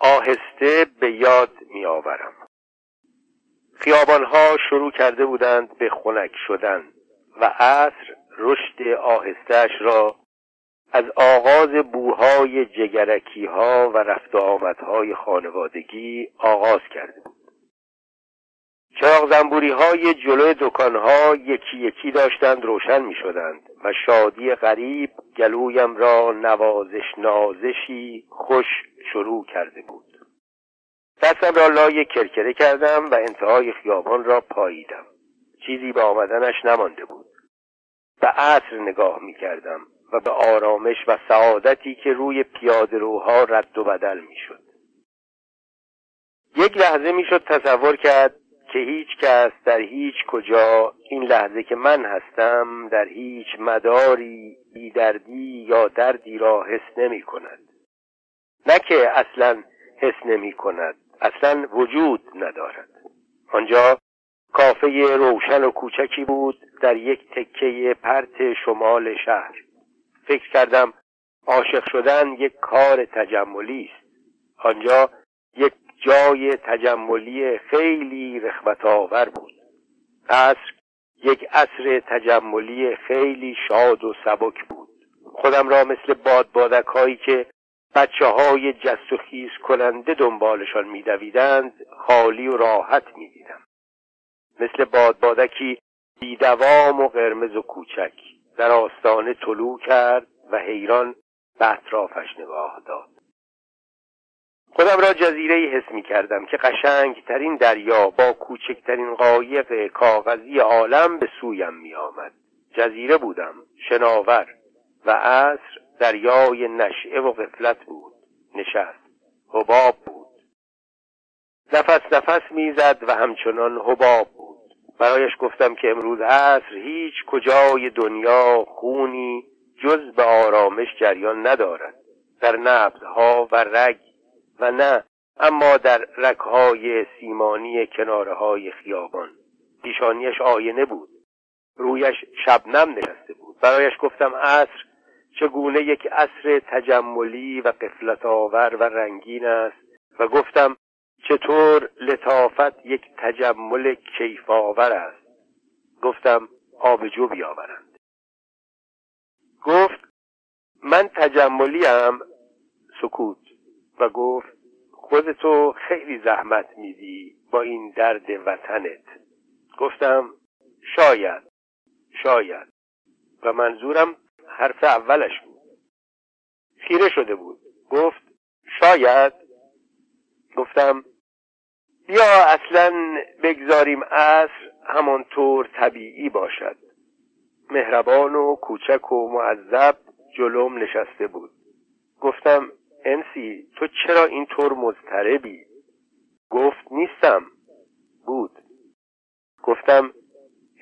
آهسته به یاد می آورم خیابانها شروع کرده بودند به خنک شدن و عصر رشد آهستش را از آغاز بوهای جگرکی ها و رفت آمدهای خانوادگی آغاز کرده بود. چراغ زنبوری های جلوی دکانها یکی یکی داشتند روشن می شدند و شادی غریب گلویم را نوازش نازشی خوش شروع کرده بود. دستم را لای کرکره کردم و انتهای خیابان را پاییدم. چیزی به آمدنش نمانده بود. به عصر نگاه می کردم و به آرامش و سعادتی که روی پیاده روها رد و بدل می شد یک لحظه می شد تصور کرد که هیچ کس در هیچ کجا این لحظه که من هستم در هیچ مداری بیدردی یا دردی را حس نمی کند. نه که اصلا حس نمی کند اصلا وجود ندارد. آنجا کافه روشن و کوچکی بود در یک تکه پرت شمال شهر. فکر کردم عاشق شدن یک کار تجملی است. آنجا یک جای تجملی خیلی رخوت آور بود. عصر یک عصر تجملی خیلی شاد و سبک بود. خودم را مثل بادبادک هایی که بچه های جست و خیز کننده دنبالشان میدویدند خالی و راحت می‌دیدم. مثل بادبادکی بیدوام و قرمز و کوچک در آستانه طلوع کرد و حیران به اطرافش نگاه داد. خودم را جزیره ای حس می کردم که قشنگ ترین دریا با کوچکترین قایق کاغذی عالم به سویم می آمد جزیره بودم شناور و عصر دریای نشعه و غفلت بود. نشست حباب بود. نفس نفس می‌زد و همچنان حباب بود. برایش گفتم که امروز عصر هیچ کجای دنیا خونی جز به آرامش جریان ندارد. در نبضها و رگ و نه اما در رگهای سیمانی کناره های خیابان. پیشانیش آینه بود. رویش شبنم نشسته بود. برایش گفتم عصر چگونه یک عصر تجملی و قفلت آور و رنگین است؟ و گفتم چطور لطافت یک تجمل کیف آور است؟ گفتم آبجو بیاورند. گفت من تجملیم سکوت. و گفت خودتو خیلی زحمت میدی با این درد وطنت. گفتم شاید شاید. و منظورم حرف اولش بود. خیره شده بود. گفت شاید. گفتم بیا اصلا بگذاریم عصر همانطور طبیعی باشد. مهربان و کوچک و معذب جلوم نشسته بود. گفتم انسی تو چرا اینطور مضطربی؟ گفت نیستم. بود. گفتم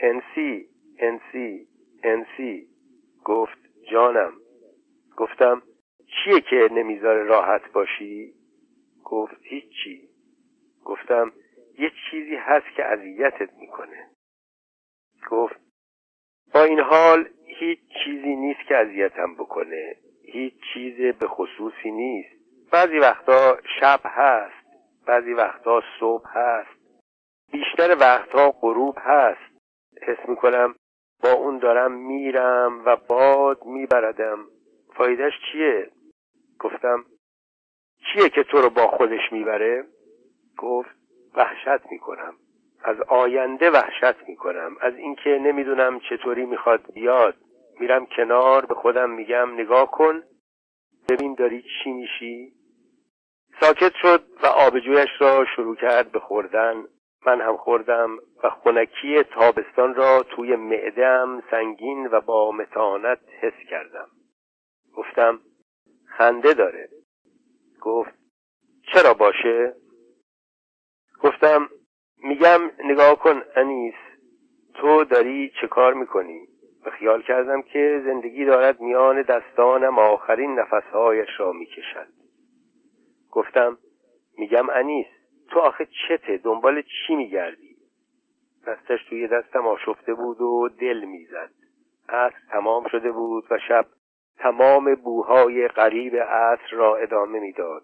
انسی انسی انسی. گفت جانم. گفتم چیه که نمی‌ذاره راحت باشی؟ گفت هیچی. گفتم یه چیزی هست که اذیتت می‌کنه. گفت با این حال هیچ چیزی نیست که اذیتم بکنه. هیچ چیز به خصوصی نیست. بعضی وقتا شب هست بعضی وقتا صبح هست. بیشتر وقتها غروب هست. حس می‌کنم با اون دارم میرم و باد میبردم. فایدهش چیه؟ گفتم چیه که تو رو با خودش می‌بره؟ گفت وحشت می‌کنم. از آینده وحشت می‌کنم. از اینکه نمی‌دونم چطوری می‌خواد بیاد. میرم کنار به خودم میگم نگاه کن. ببین داری چی میشی. ساکت شد و آبجویش را شروع کرد به خوردن. من هم خوردم و خونکی تابستان را توی معدم سنگین و با متانت حس کردم. گفتم خنده داره. گفت چرا باشه؟ گفتم میگم نگاه کن انیس تو داری چه کار می‌کنی؟ خیال کردم که زندگی دارد میان دستانم آخرین نفسهایش را می‌کشد. گفتم میگم انیس تو آخه چته؟ دنبال چی میگردی؟ دستش توی دستم آشفته بود و دل می‌زد. عصر تمام شده بود و شب تمام بوهای غریب عصر را ادامه می‌داد.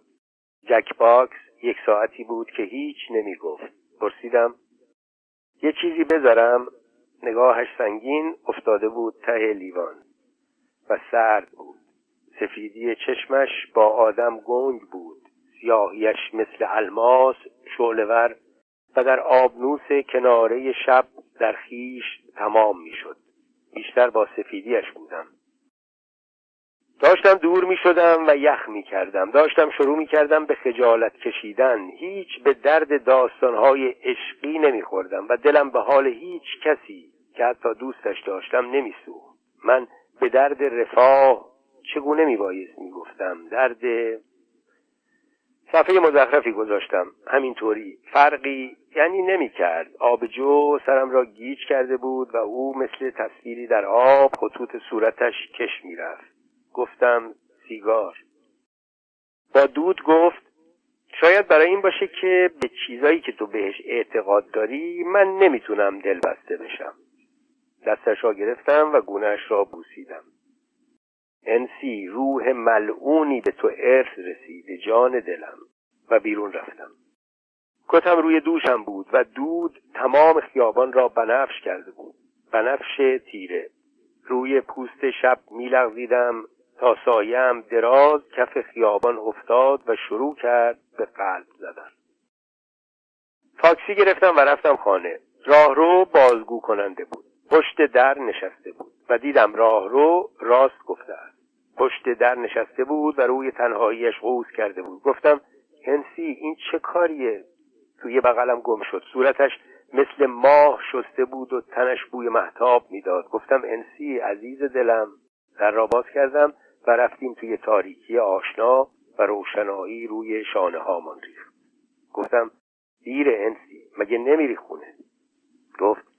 jukebox یک ساعتی بود که هیچ نمی گفت پرسیدم یه چیزی بذارم؟ نگاهش سنگین افتاده بود ته لیوان و سرد بود. سفیدی چشمش با آدم گنگ بود. سیاهیش مثل الماس شعله‌ور و در آبنوس کناره شب در خیش تمام می‌شد. بیشتر با سفیدیش بودم. داشتم دور می شدم و یخ می کردم داشتم شروع می کردم به خجالت کشیدن. هیچ به درد داستانهای عشقی نمی خوردم و دلم به حال هیچ کسی که حتی دوستش داشتم نمی سوخت من به درد رفاه چگونه می بایست می گفتم درد صفحه مزخرفی گذاشتم. همینطوری. فرقی یعنی نمی کرد آبجو سرم را گیج کرده بود و او مثل تصویری در آب خطوط صورتش کش می رفت گفتم سیگار. با دود گفت شاید برای این باشه که به چیزایی که تو بهش اعتقاد داری من نمی‌تونم دل بسته بشم. دستش را گرفتم و گونهش را بوسیدم. انسی روح ملعونی به تو ارث رسید جان دلم. و بیرون رفتم. کتم روی دوشم بود و دود تمام خیابان را بنفش کرده بود. بنفش تیره. روی پوست شب میلغزیدم تا سایم دراز کف خیابان افتاد و شروع کرد به قلب زدن. تاکسی گرفتم و رفتم خانه. راهرو بازگو کننده بود. پشت در نشسته بود و دیدم راهرو راست گفته است. پشت در نشسته بود و روی تنهاییش قوز کرده بود. گفتم هنسی این چه کاریه؟ توی بغلم گم شد. صورتش مثل ماه شسته بود و تنش بوی محتاب می‌داد. گفتم انسی عزیز دلم. در را باز کردم و رفتیم توی تاریکی آشنا و روشنایی روی شانه هامان ریخت. گفتم دیر انسی مگه نمیری خونه؟ گفت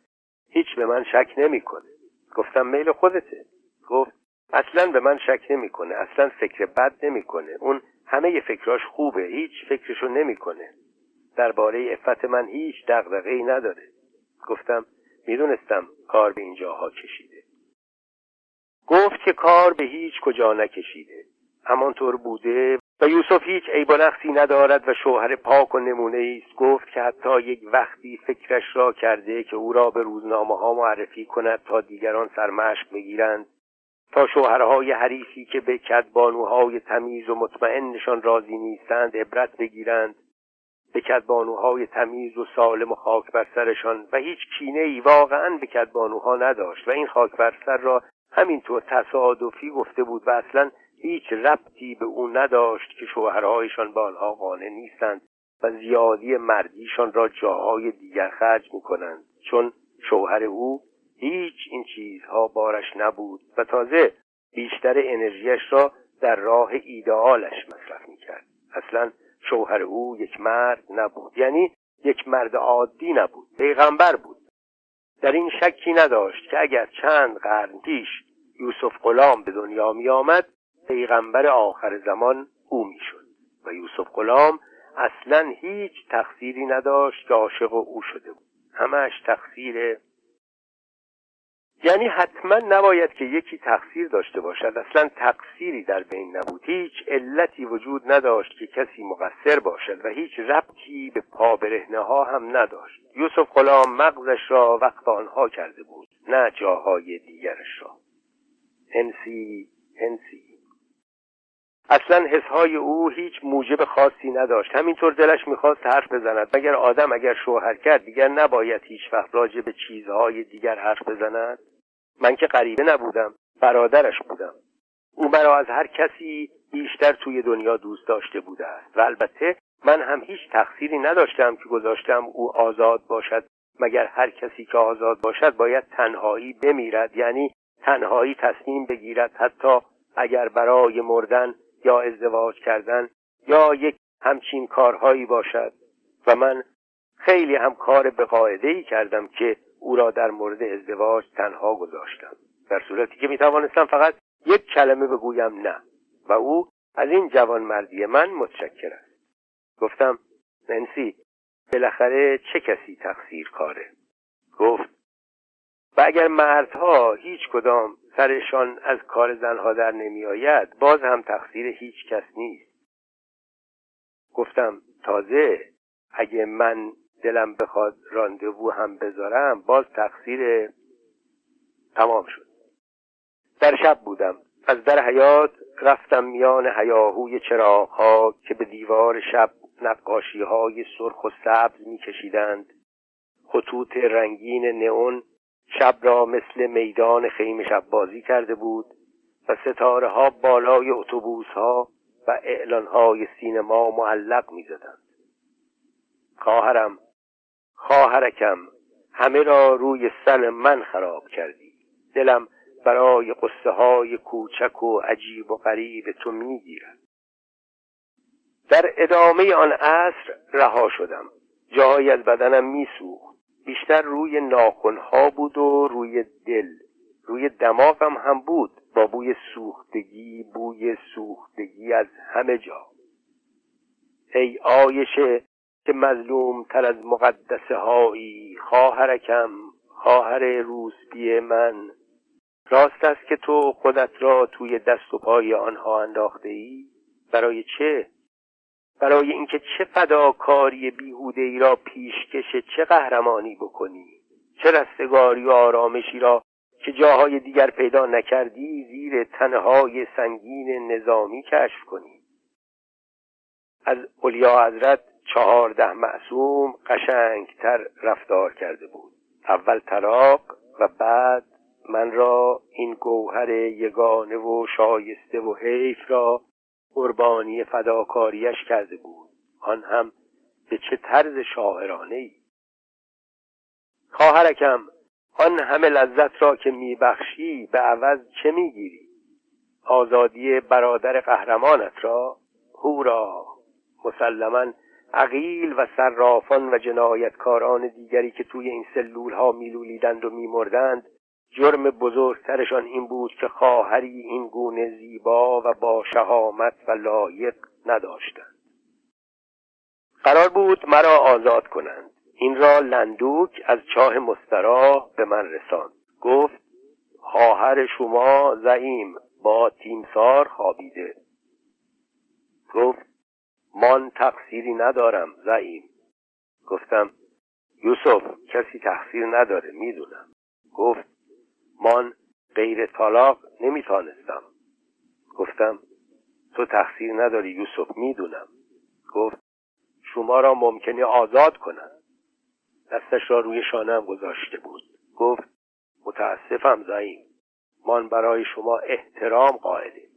هیچ به من شک نمی‌کنه. گفتم میل خودته. گفت اصلا به من شک نمی‌کنه. اصلا فکر بد نمی‌کنه. اون همه فکراش خوبه. هیچ فکرشو نمی‌کنه. درباره افت من هیچ ای نداره. گفتم می‌دونستم کار به اینجاها کشیده. گفت که کار به هیچ کجا نکشیده. همانطور بوده یوسف هیچ عیب و نقصی ندارد و شوهر پاک و نمونه است. گفت که حتی یک وقتی فکرش را کرده که او را به روزنامه ها معرفی کند تا دیگران سرمشق بگیرند. تا شوهرهای حریفی که به کدبانوهای تمیز و مطمئنشان راضی نیستند عبرت بگیرند. به کدبانوهای تمیز و سالم و خاک بر سرشان و هیچ کینه ای واقعا به کدبانوها نداشت و این خاک بر سر را همینطور تصادفی گفته بود و اصلا هیچ ربطی به او نداشت که شوهرهایشان به آنها قانع نیستند و زیادی مردیشان را جاهای دیگر خرج می‌کنند. چون شوهر او هیچ این چیزها بارش نبود و تازه بیشتر انرژیش را در راه ایدئالش مصرف می‌کرد. اصلا شوهر او یک مرد نبود یعنی یک مرد عادی نبود پیغمبر بود. در این شکی نداشت که اگر چند قرن پیش یوسف غلام به دنیا می آمد پیغمبر آخر زمان او می‌شد و یوسف غلام اصلا هیچ تقصیری نداشت که عاشق او شده بود. همش تقصیر یعنی حتما نباید که یکی تقصیر داشته باشد. اصلا تقصیری در بین نبود. هیچ علتی وجود نداشت که کسی مقصر باشد و هیچ ربطی به پا ها هم نداشت. یوسف غلام مغزش را وقت آنها کرده بود نه جاهای دیگرش را. هنسی هنسی اصلا حسهای او هیچ موجب خاصی نداشت. همینطور دلش می‌خواست حرف بزند. مگر آدم اگر شوهر کرد دیگر نباید هیچ وقت راجع به چیزهای دیگر حرف بزند؟ من که غریبه نبودم برادرش بودم. او مرا از هر کسی بیشتر توی دنیا دوست داشته بوده است. و البته من هم هیچ تقصیری نداشتم که گذاشتم او آزاد باشد. مگر هر کسی که آزاد باشد باید تنهایی بمیرد؟ یعنی تنهایی تصمیم بگیرد حتی اگر برای مردن یا ازدواج کردن یا یک همچین کارهایی باشد. و من خیلی هم کار به قاعده ای کردم که او را در مورد ازدواج تنها گذاشتم. در صورتی که می توانستم فقط یک کلمه بگویم نه. و او از این جوان مردی من متشکر است. گفتم ننسی بالاخره چه کسی تقصیر کاره؟ گفت و اگر مردها هیچ کدام سرشان از کار زنها در نمی آید باز هم تقصیر هیچ کس نیست. گفتم تازه اگه من دلم بخواد راندوو هم بذارم باز تقصیر تمام شد. در شب بودم. از در حیات رفتم میان حیاهوی چراغها که به دیوار شب نقاشی های سرخ و سبز میکشیدند. خطوط رنگین نئون شب را مثل میدان خیم شب بازی کرده بود و ستاره ها بالای اتوبوس ها و اعلان های سینما معلق می زدند. خواهرم خواهرکم همه را روی سن من خراب کردی. دلم برای قصه های کوچک و عجیب و غریب تو می‌گیرد. در ادامه آن عصر رها شدم. جایی از بدنم میسوخت. بیشتر روی ناخنها بود و روی دل. روی دماغم هم بود با بوی سوختگی بوی سوختگی از همه جا. ای آیشه که مظلوم تر از مقدسه هایی خواهرکم خواهر روسبی من. راست است که تو خودت را توی دست و پای آنها انداخته ای برای چه؟ برای اینکه چه فداکاری بیهوده ای را پیشکش چه قهرمانی بکنی؟ چه رستگاری و آرامشی را که جاهای دیگر پیدا نکردی زیر تنهای سنگین نظامی کشف کنی؟ از اولیا حضرت چهارده معصوم قشنگتر رفتار کرده بود. اول طلاق و بعد من را این گوهر یگانه و شایسته و حیف را قربانی فداکاریش کرده بود. آن هم به چه طرز شاعرانه ای. خواهرکم آن همه لذت را که میبخشی به عوض چه می‌گیری؟ آزادی برادر قهرمانت را؟ هورا! مسلما عقیل و صرافان و جنایتکاران دیگری که توی این سلول ها میلولیدند و میمردند جرم بزرگترشان این بود که خواهری این گونه زیبا و با شهامت و لایق نداشتند. قرار بود مرا آزاد کنند. این را لندوک از چاه مستراح به من رساند. گفت خواهر شما زعیم با تیمسار خوابیده. گفت من تقصیری ندارم زعیم. گفتم یوسف کسی تقصیر نداره می‌دونم. گفت من غیر طلاق نمیتانستم گفتم تو تقصیر نداری یوسف می‌دونم. گفت شما را ممکنه آزاد کنم. دستش را روی شانم گذاشته بود. گفت متاسفم زعیم. من برای شما احترام قائلیم.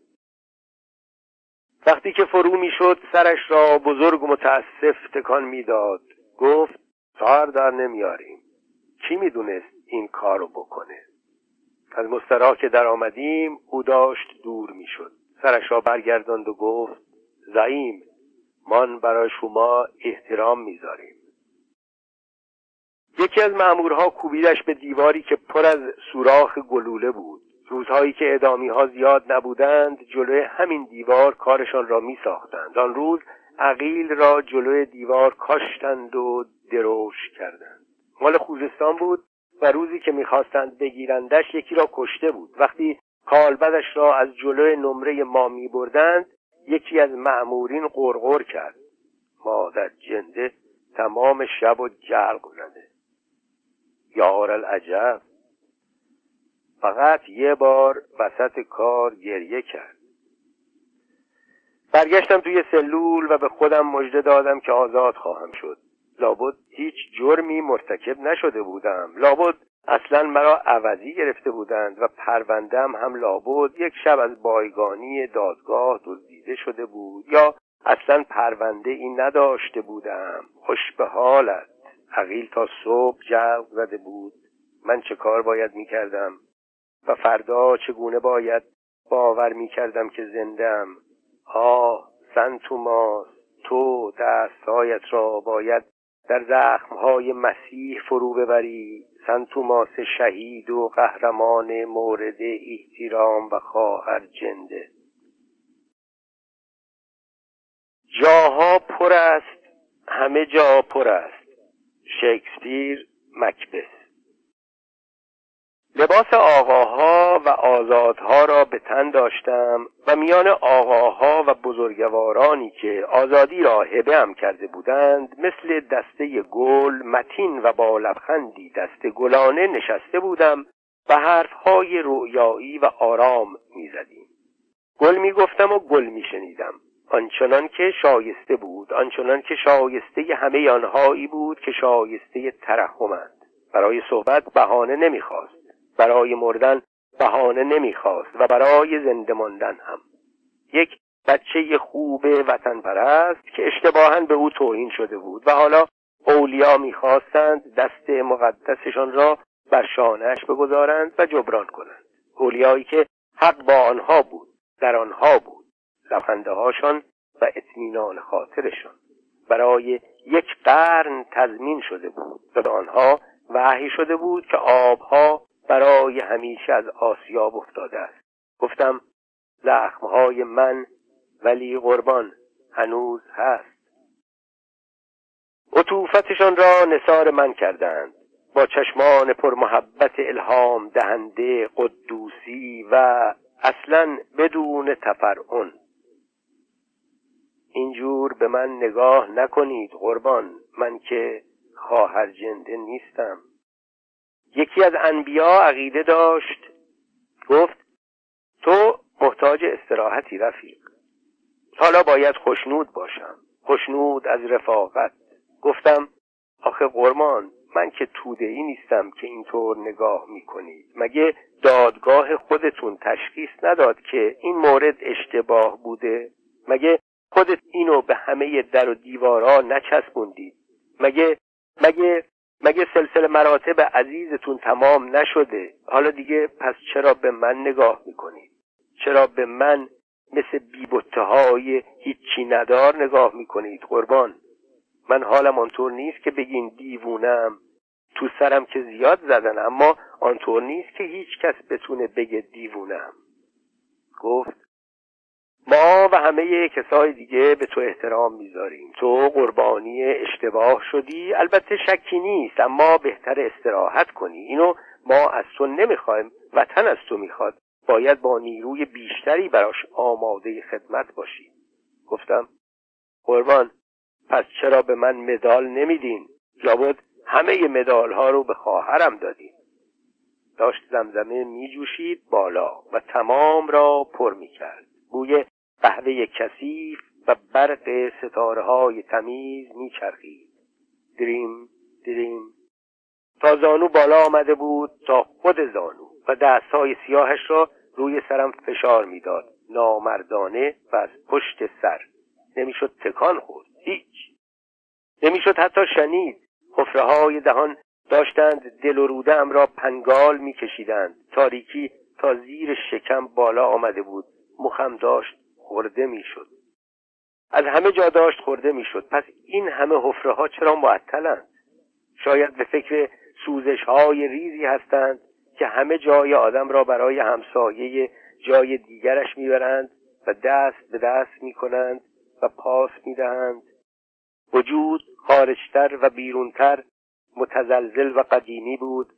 وقتی که فرو می‌شد سرش را بزرگ و متاسف تکان می‌داد. گفت کار در نمیاریم کی می‌دونست این کارو بکنه؟ از مسترا که در آمدیم او داشت دور می‌شد. سرش را برگرداند و گفت زعیم من برای شما احترام می‌ذاریم. یکی از مأمورها کوبیدش به دیواری که پر از سوراخ گلوله بود. روزهایی که ادامی ها زیاد نبودند جلوی همین دیوار کارشان را می ساختند آن روز عقیل را جلوی دیوار کاشتند و دروش کردند. مال خوزستان بود. و روزی که می‌خواستند بگیرندش یکی را کشته بود. وقتی کالبدش را از جلوی نمره ما می بردند یکی از معمورین قرقر کرد. مادر جنده تمام شب و جلق زده. یار العجب. فقط یه بار وسط کار گریه کرد. برگشتم توی سلول و به خودم مژده دادم که آزاد خواهم شد. لابد هیچ جرمی مرتکب نشده بودم. لابد اصلا مرا عوضی گرفته بودند و پروندم هم لابد یک شب از بایگانی دادگاه دزدیده شده بود یا اصلا پرونده این نداشته بودم. خوش به حالت. عقیل تا صبح جلق زده بود. من چه کار باید می‌کردم؟ و فردا چگونه باید باور می‌کردم که زندم آه سن توماس تو دستهایت را باید در زخمهای مسیح فرو ببری. سن توماس شهید و قهرمان مورد احترام و خواهر جنده. جاها پر است همه جا پر است. شکسپیر مکبس لباس آقاها و آزادها را به تن داشتم و میان آقاها و بزرگوارانی که آزادی را هبه هم کرده بودند مثل دسته گل متین و با لبخندی دسته گلانه نشسته بودم و حرفهای رویایی و آرام می‌زدیم. گل می‌گفتم و گل میشنیدم. آنچنان که شایسته بود آنچنان که شایسته همه آنهایی بود که شایسته ترحمند. برای صحبت بهانه نمی‌خواست. برای مردن بهانه نمی‌خواست و برای زنده ماندن هم. یک بچه خوب وطن پرست که اشتباها به او توهین شده بود و حالا اولیا می‌خواستند دست مقدسشان را بر شانهش بگذارند و جبران کنند. اولیایی که حق با آنها بود در آنها بود. لبخنده هاشان و اطمینان خاطرشان. برای یک قرن تضمین شده بود. و به آنها وحی شده بود که آبها برای همیشه از آسیاب افتاده است. گفتم زخمهای من ولی قربان هنوز هست. عطوفتشان را نصار من کردند. با چشمان پر محبت الهام دهنده قدوسی و اصلا بدون تفرعن. اینجور به من نگاه نکنید قربان من که خواهر جنده نیستم. یکی از انبیا عقیده داشت. گفت تو محتاج استراحتی رفیق. حالا باید خوشنود باشم. خوشنود از رفاقت. گفتم آخه قرمان من که توده ای نیستم که اینطور نگاه می‌کنید. مگه دادگاه خودتون تشخیص نداد که این مورد اشتباه بوده؟ مگه خودت اینو به همه در و دیوارا نچسبوندید؟ مگه مگه مگه سلسله مراتب عزیزتون تمام نشده؟ حالا دیگه پس چرا به من نگاه می‌کنید چرا به من مثل بیبته های هیچی ندار نگاه می‌کنید قربان؟ من حالم آنطور نیست که بگین دیوونم. تو سرم که زیاد زدن اما آنطور نیست که هیچ کس بتونه بگه دیوونم. گفت ما و همه کسای دیگه به تو احترام می‌ذاریم. تو قربانی اشتباه شدی. البته شکی نیست اما بهتر استراحت کنی. اینو ما از تو نمی‌خوایم وطن از تو می‌خواد. باید با نیروی بیشتری براش آماده خدمت باشی. گفتم قربان پس چرا به من مدال نمیدین؟ لابد همه مدال ها رو به خواهرم دادین. داشت زمزمه میجوشید بالا و تمام را پر می‌کرد. بوی قهوه کثیف و برق ستاره های تمیز میچرخید. دریم دریم. تا زانو بالا آمده بود تا خود زانو و دستهای سیاهش را روی سرم فشار می‌داد. نامردانه و از پشت سر. نمی‌شد تکان خورد. هیچ. نمی‌شد حتی شنید. حفره های دهان داشتند دل و روده را پنگال میکشیدند. تاریکی تا زیر شکم بالا آمده بود. مخم داشت خورده می‌شد. از همه جا داشت خورده می‌شد. پس این همه حفره ها چرا معطلند؟ شاید به فکر سوزش های ریزی هستند که همه جای آدم را برای همسایه جای دیگرش می‌برند و دست به دست می‌کنند و پاس می‌دهند. وجود خارجتر و بیرونتر متزلزل و قدیمی بود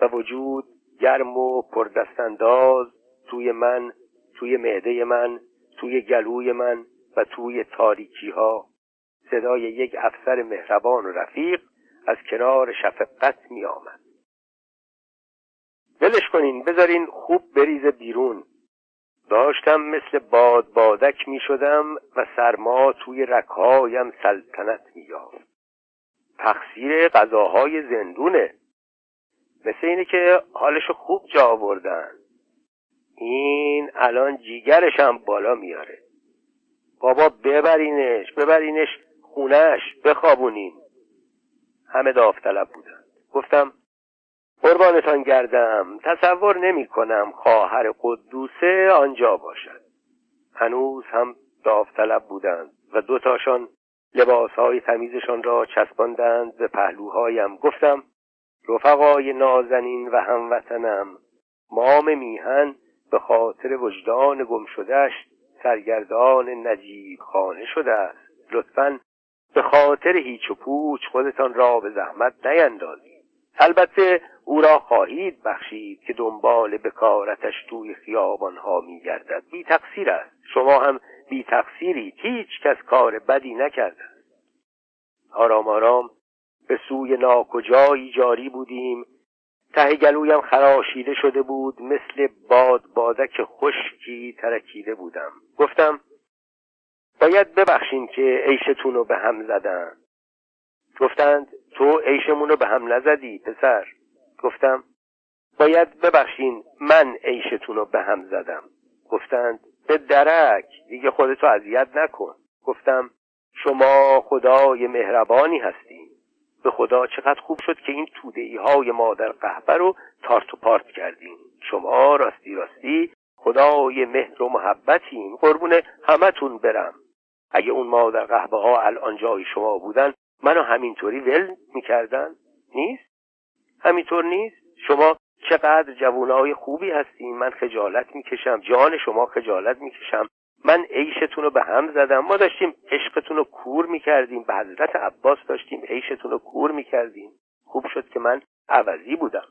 و وجود گرم و پردستانداز توی من توی معده من توی گلوی من و توی تاریکی ها صدای یک افسر مهربان و رفیق از کنار شفقت می آمد ولش کنین بذارین خوب بریزه بیرون. داشتم مثل باد بادک می شدم و سرما توی رکهایم سلطنت می یافت تقصیر غذاهای زندونه. مثل اینه که حالشو خوب جا آوردن. این الان جیگرش هم بالا میاره. بابا ببرینش ببرینش خونش بخوابونین همه داوطلب بودن. گفتم قربانتان گردم تصور نمی کنم خواهر قدوسه آنجا باشد. هنوز هم داوطلب بودند و دوتاشان لباسهای تمیزشان را چسباندند به پهلوهایم. گفتم رفقای نازنین و هموطنم مام میهن به خاطر وجدان گم شدهش سرگردان نجیب خانه شده است. لطفا به خاطر هیچ و پوچ خودتان را به زحمت نیندازید. البته او را خواهید بخشید که دنبال بکارتش توی خیابانها میگردد. بی تقصیر است. شما هم بی تقصیری. هیچ کس کار بدی نکرده آرام آرام به سوی ناکجایی جاری بودیم. ته گلویم خراشیده شده بود مثل باد بادک خشکی ترکیده بودم. گفتم باید ببخشین که عیشتون رو به هم زدن گفتند تو عیشمون رو به هم نزدی پسر. گفتم باید ببخشین من عیشتون رو به هم زدم. گفتند به درک دیگه خودتو اذیت نکن. گفتم شما خدای مهربانی هستین به خدا چقدر خوب شد که این تودهی های مادر قهبه رو تارت و پارت کردین شما راستی راستی خدای مهر و محبتین قربون همتون برم. اگه اون مادر قهبه ها الان جای شما بودن منو همینطوری ول می‌کردن؟ نیست؟ همینطور نیست؟ شما چقدر جوانای خوبی هستین. من خجالت می‌کشم. جان شما خجالت می‌کشم. من عیشتون رو به هم زدم. ما داشتیم عشقتون رو کور می‌کردیم. به حضرت عباس داشتیم عیشتون رو کور می‌کردیم. خوب شد که من عوضی بودم.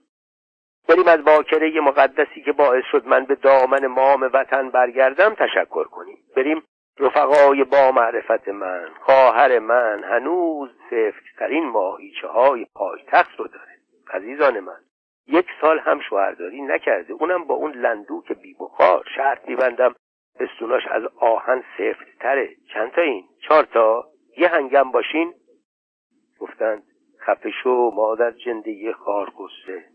بریم از باکره مقدسی که باعث شد من به دامن مام وطن برگردم تشکر کنیم. بریم رفقای با معرفت من. خواهر من هنوز سفتترین ماهیچه های پایتخت رو داره. عزیزان من یک سال هم شوهرداری نکرده. اونم با اون لندوک بی بخار شرط میبندم. استوناش از آهن سفت تره چند تا این؟ چهار تا. یه هنگم باشین. گفتند خفه شو مادر جندگی خار قصه.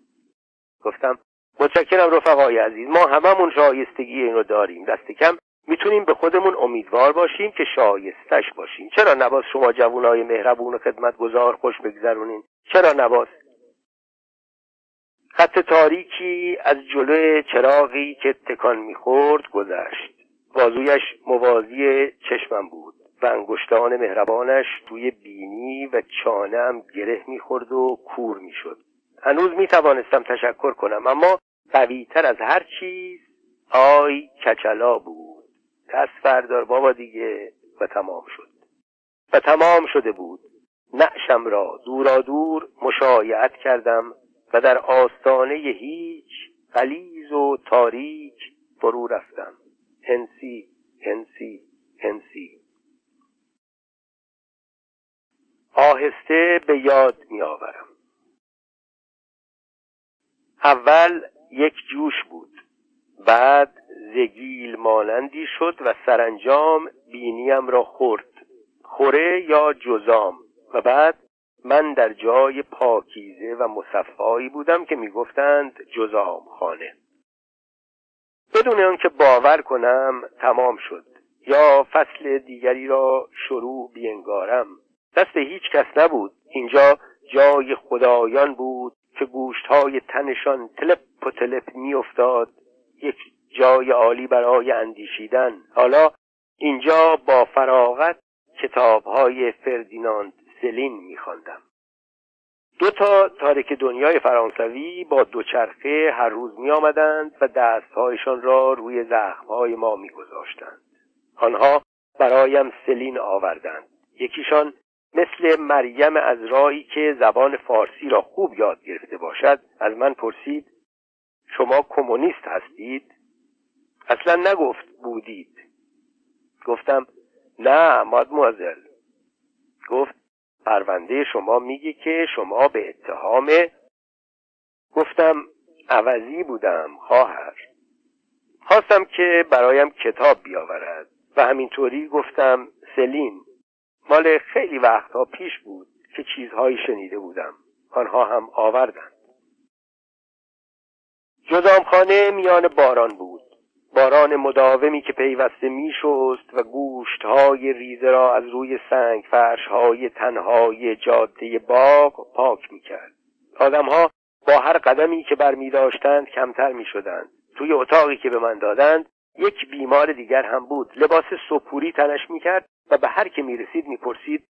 گفتم متشکرم رفقای عزیز ما هممون شایستگی اینو داریم. دست کم می‌تونیم به خودمون امیدوار باشیم که شایستش باشیم. چرا نباز شما جوانای مهربون و خدمتگزار خوش بگذرونین؟ چرا نباز؟ خط تاریکی از جلو چراغی که تکان می‌خورد گذشت. بازویش موازی چشمم بود و انگشتان مهربانش توی بینی و چانم گره می‌خورد و کور می‌شد. هنوز می‌توانستم تشکر کنم اما قویتر از هر چیز آی کچلا بود. دست فردار بابا دیگه و تمام شد. و تمام شده بود. نعشم را دورا دور مشایعت کردم و در آستانه هیچ غلیز و تاریک فرو رفتم. هنسی هنسی هنسی آهسته به یاد می آورم اول یک جوش بود. بعد زگیل مانندی شد و سرانجام بینیم را خورد. خوره یا جزام. و بعد من در جای پاکیزه و مصفایی بودم که می‌گفتند جزام خانه بدون آنکه باور کنم تمام شد. یا فصل دیگری را شروع بینگارم. دست هیچ کس نبود. اینجا جای خدایان بود که گوشتهای تنشان تلپ و تلپ میافتاد. یک جای عالی برای اندیشیدن. حالا اینجا با فراغت کتابهای فردیناند سلین میخواندم. دو تا تارک دنیای فرانسوی با دوچرخه هر روز می آمدند و دستهایشان را روی زخمهای ما می گذاشتند. آنها برایم سلین آوردند. یکیشان مثل مریم از رایی که زبان فارسی را خوب یاد گرفته باشد از من پرسید شما کمونیست هستید؟ اصلا نگفت بودید گفتم نه مادموازل گفت پرونده شما میگه که شما به اتهام گفتم عوضی بودم خواهر. خواستم که برایم کتاب بیاورد و همینطوری گفتم سلین مال خیلی وقتها پیش بود که چیزهایی شنیده بودم. آنها هم آوردند. جزامخانه میان باران بود. باران مداومی که پیوسته میشست و گوشتهای ریزه را از روی سنگ فرشهای تنهای جاده باغ پاک می‌کرد آدمها با هر قدمی که بر می داشتند کمتر می شدند. توی اتاقی که به من دادند یک بیمار دیگر هم بود لباس سپوری تنش می کرد و به هر که می رسید می پرسید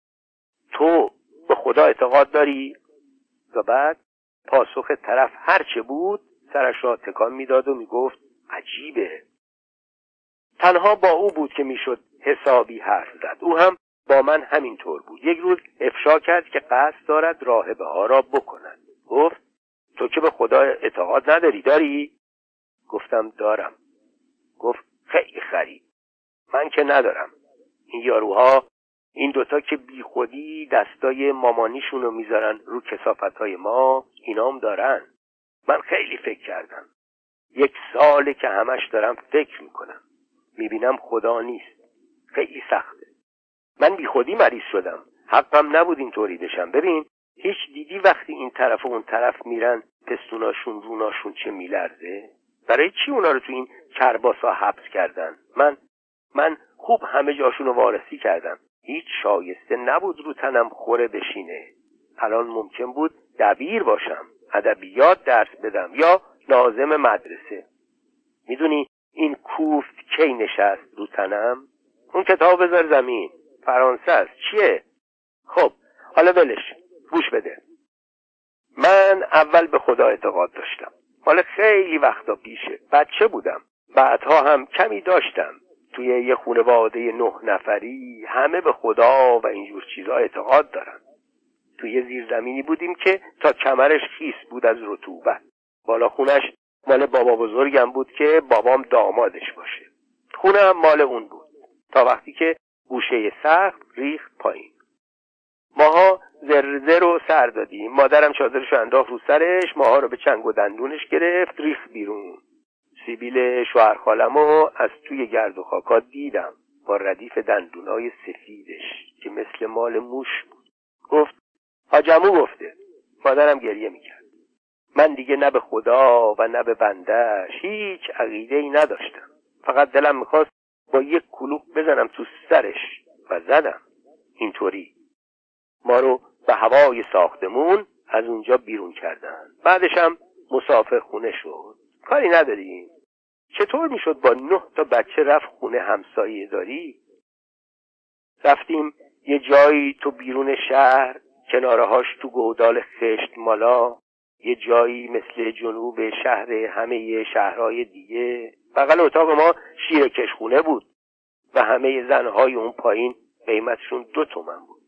تو به خدا اعتقاد داری؟ و بعد پاسخ طرف هرچه بود سرش را تکان می‌داد و می‌گفت عجیبه تنها با او بود که می‌شد حسابی حرف زد. او هم با من همینطور بود. یک روز افشا کرد که قصد دارد راهبه ها را بکند گفت تو که به خدا اعتقاد نداری داری؟ گفتم دارم. گفت خیلی خرید. من که ندارم. این یاروها این دوتا که بی خودی دستای مامانیشون رو می‌ذارن رو کسافت های ما اینام دارن. من خیلی فکر کردم. یک ساله که همش دارم فکر می‌کنم. می‌بینم خدا نیست. خیلی سخته. من بی خودی مریض شدم. حقم نبود اینطوری بشم. ببین هیچ دیدی وقتی این طرف و اون طرف میرن پستوناشون روناشون چه میلرزه؟ برای چی اونا رو تو این کرباسا حبس کردن؟ من من خوب همه جاشون رو وارسی کردم. هیچ شایسته نبود رو تنم خوره بشینه. الان ممکن بود دبیر باشم. ادبیات درس بدم یا لازم مدرسه. می‌دونی این کوفت کی نشست رو تنم؟ اون کتاب بذار زمین. فرانسه است. چیه؟ خب حالا ولش گوش بده. من اول به خدا اعتقاد داشتم. حالا خیلی وقتا پیشه. بچه بودم؟ بعدها هم کمی داشتم. توی یه خانواده نه نفری همه به خدا و اینجور چیزها اعتقاد دارن. توی زیرزمینی بودیم که تا کمرش خیس بود از رطوبت. بالا خونش مال بابا بزرگم بود که بابام دامادش باشه. خونه هم مال اون بود. تا وقتی که گوشه سخت ریخت پایین. ماها زرزه رو سر دادیم. مادرم چادرش انداخت رو سرش ماها رو به چنگ و دندونش گرفت ریخ بیرون. سیبیل شوهر خالمو از توی گرد و خاکا دیدم. با ردیف دندونای سفیدش که مثل مال موش بود. گفت حاجمو گفته. مادرم گریه می‌کرد. من دیگه نه به خدا و نه به بندهش هیچ عقیده ای نداشتم. فقط دلم می‌خواست با یک کلوب بزنم تو سرش و زدم. اینطوری. ما رو به هوای ساختمون از اونجا بیرون کردن. بعدش هم مسافر خونه شد. کاری نداریم. چطور می‌شد با نه تا بچه رفت خونه همسایه داری؟ رفتیم یه جایی تو بیرون شهر کنارهاش تو گودال خشت مالا. یه جایی مثل جنوب شهر همه شهرهای دیگه. بغل اتاق ما شیر کشخونه بود و همه زنهای اون پایین قیمتشون دو تومن بود.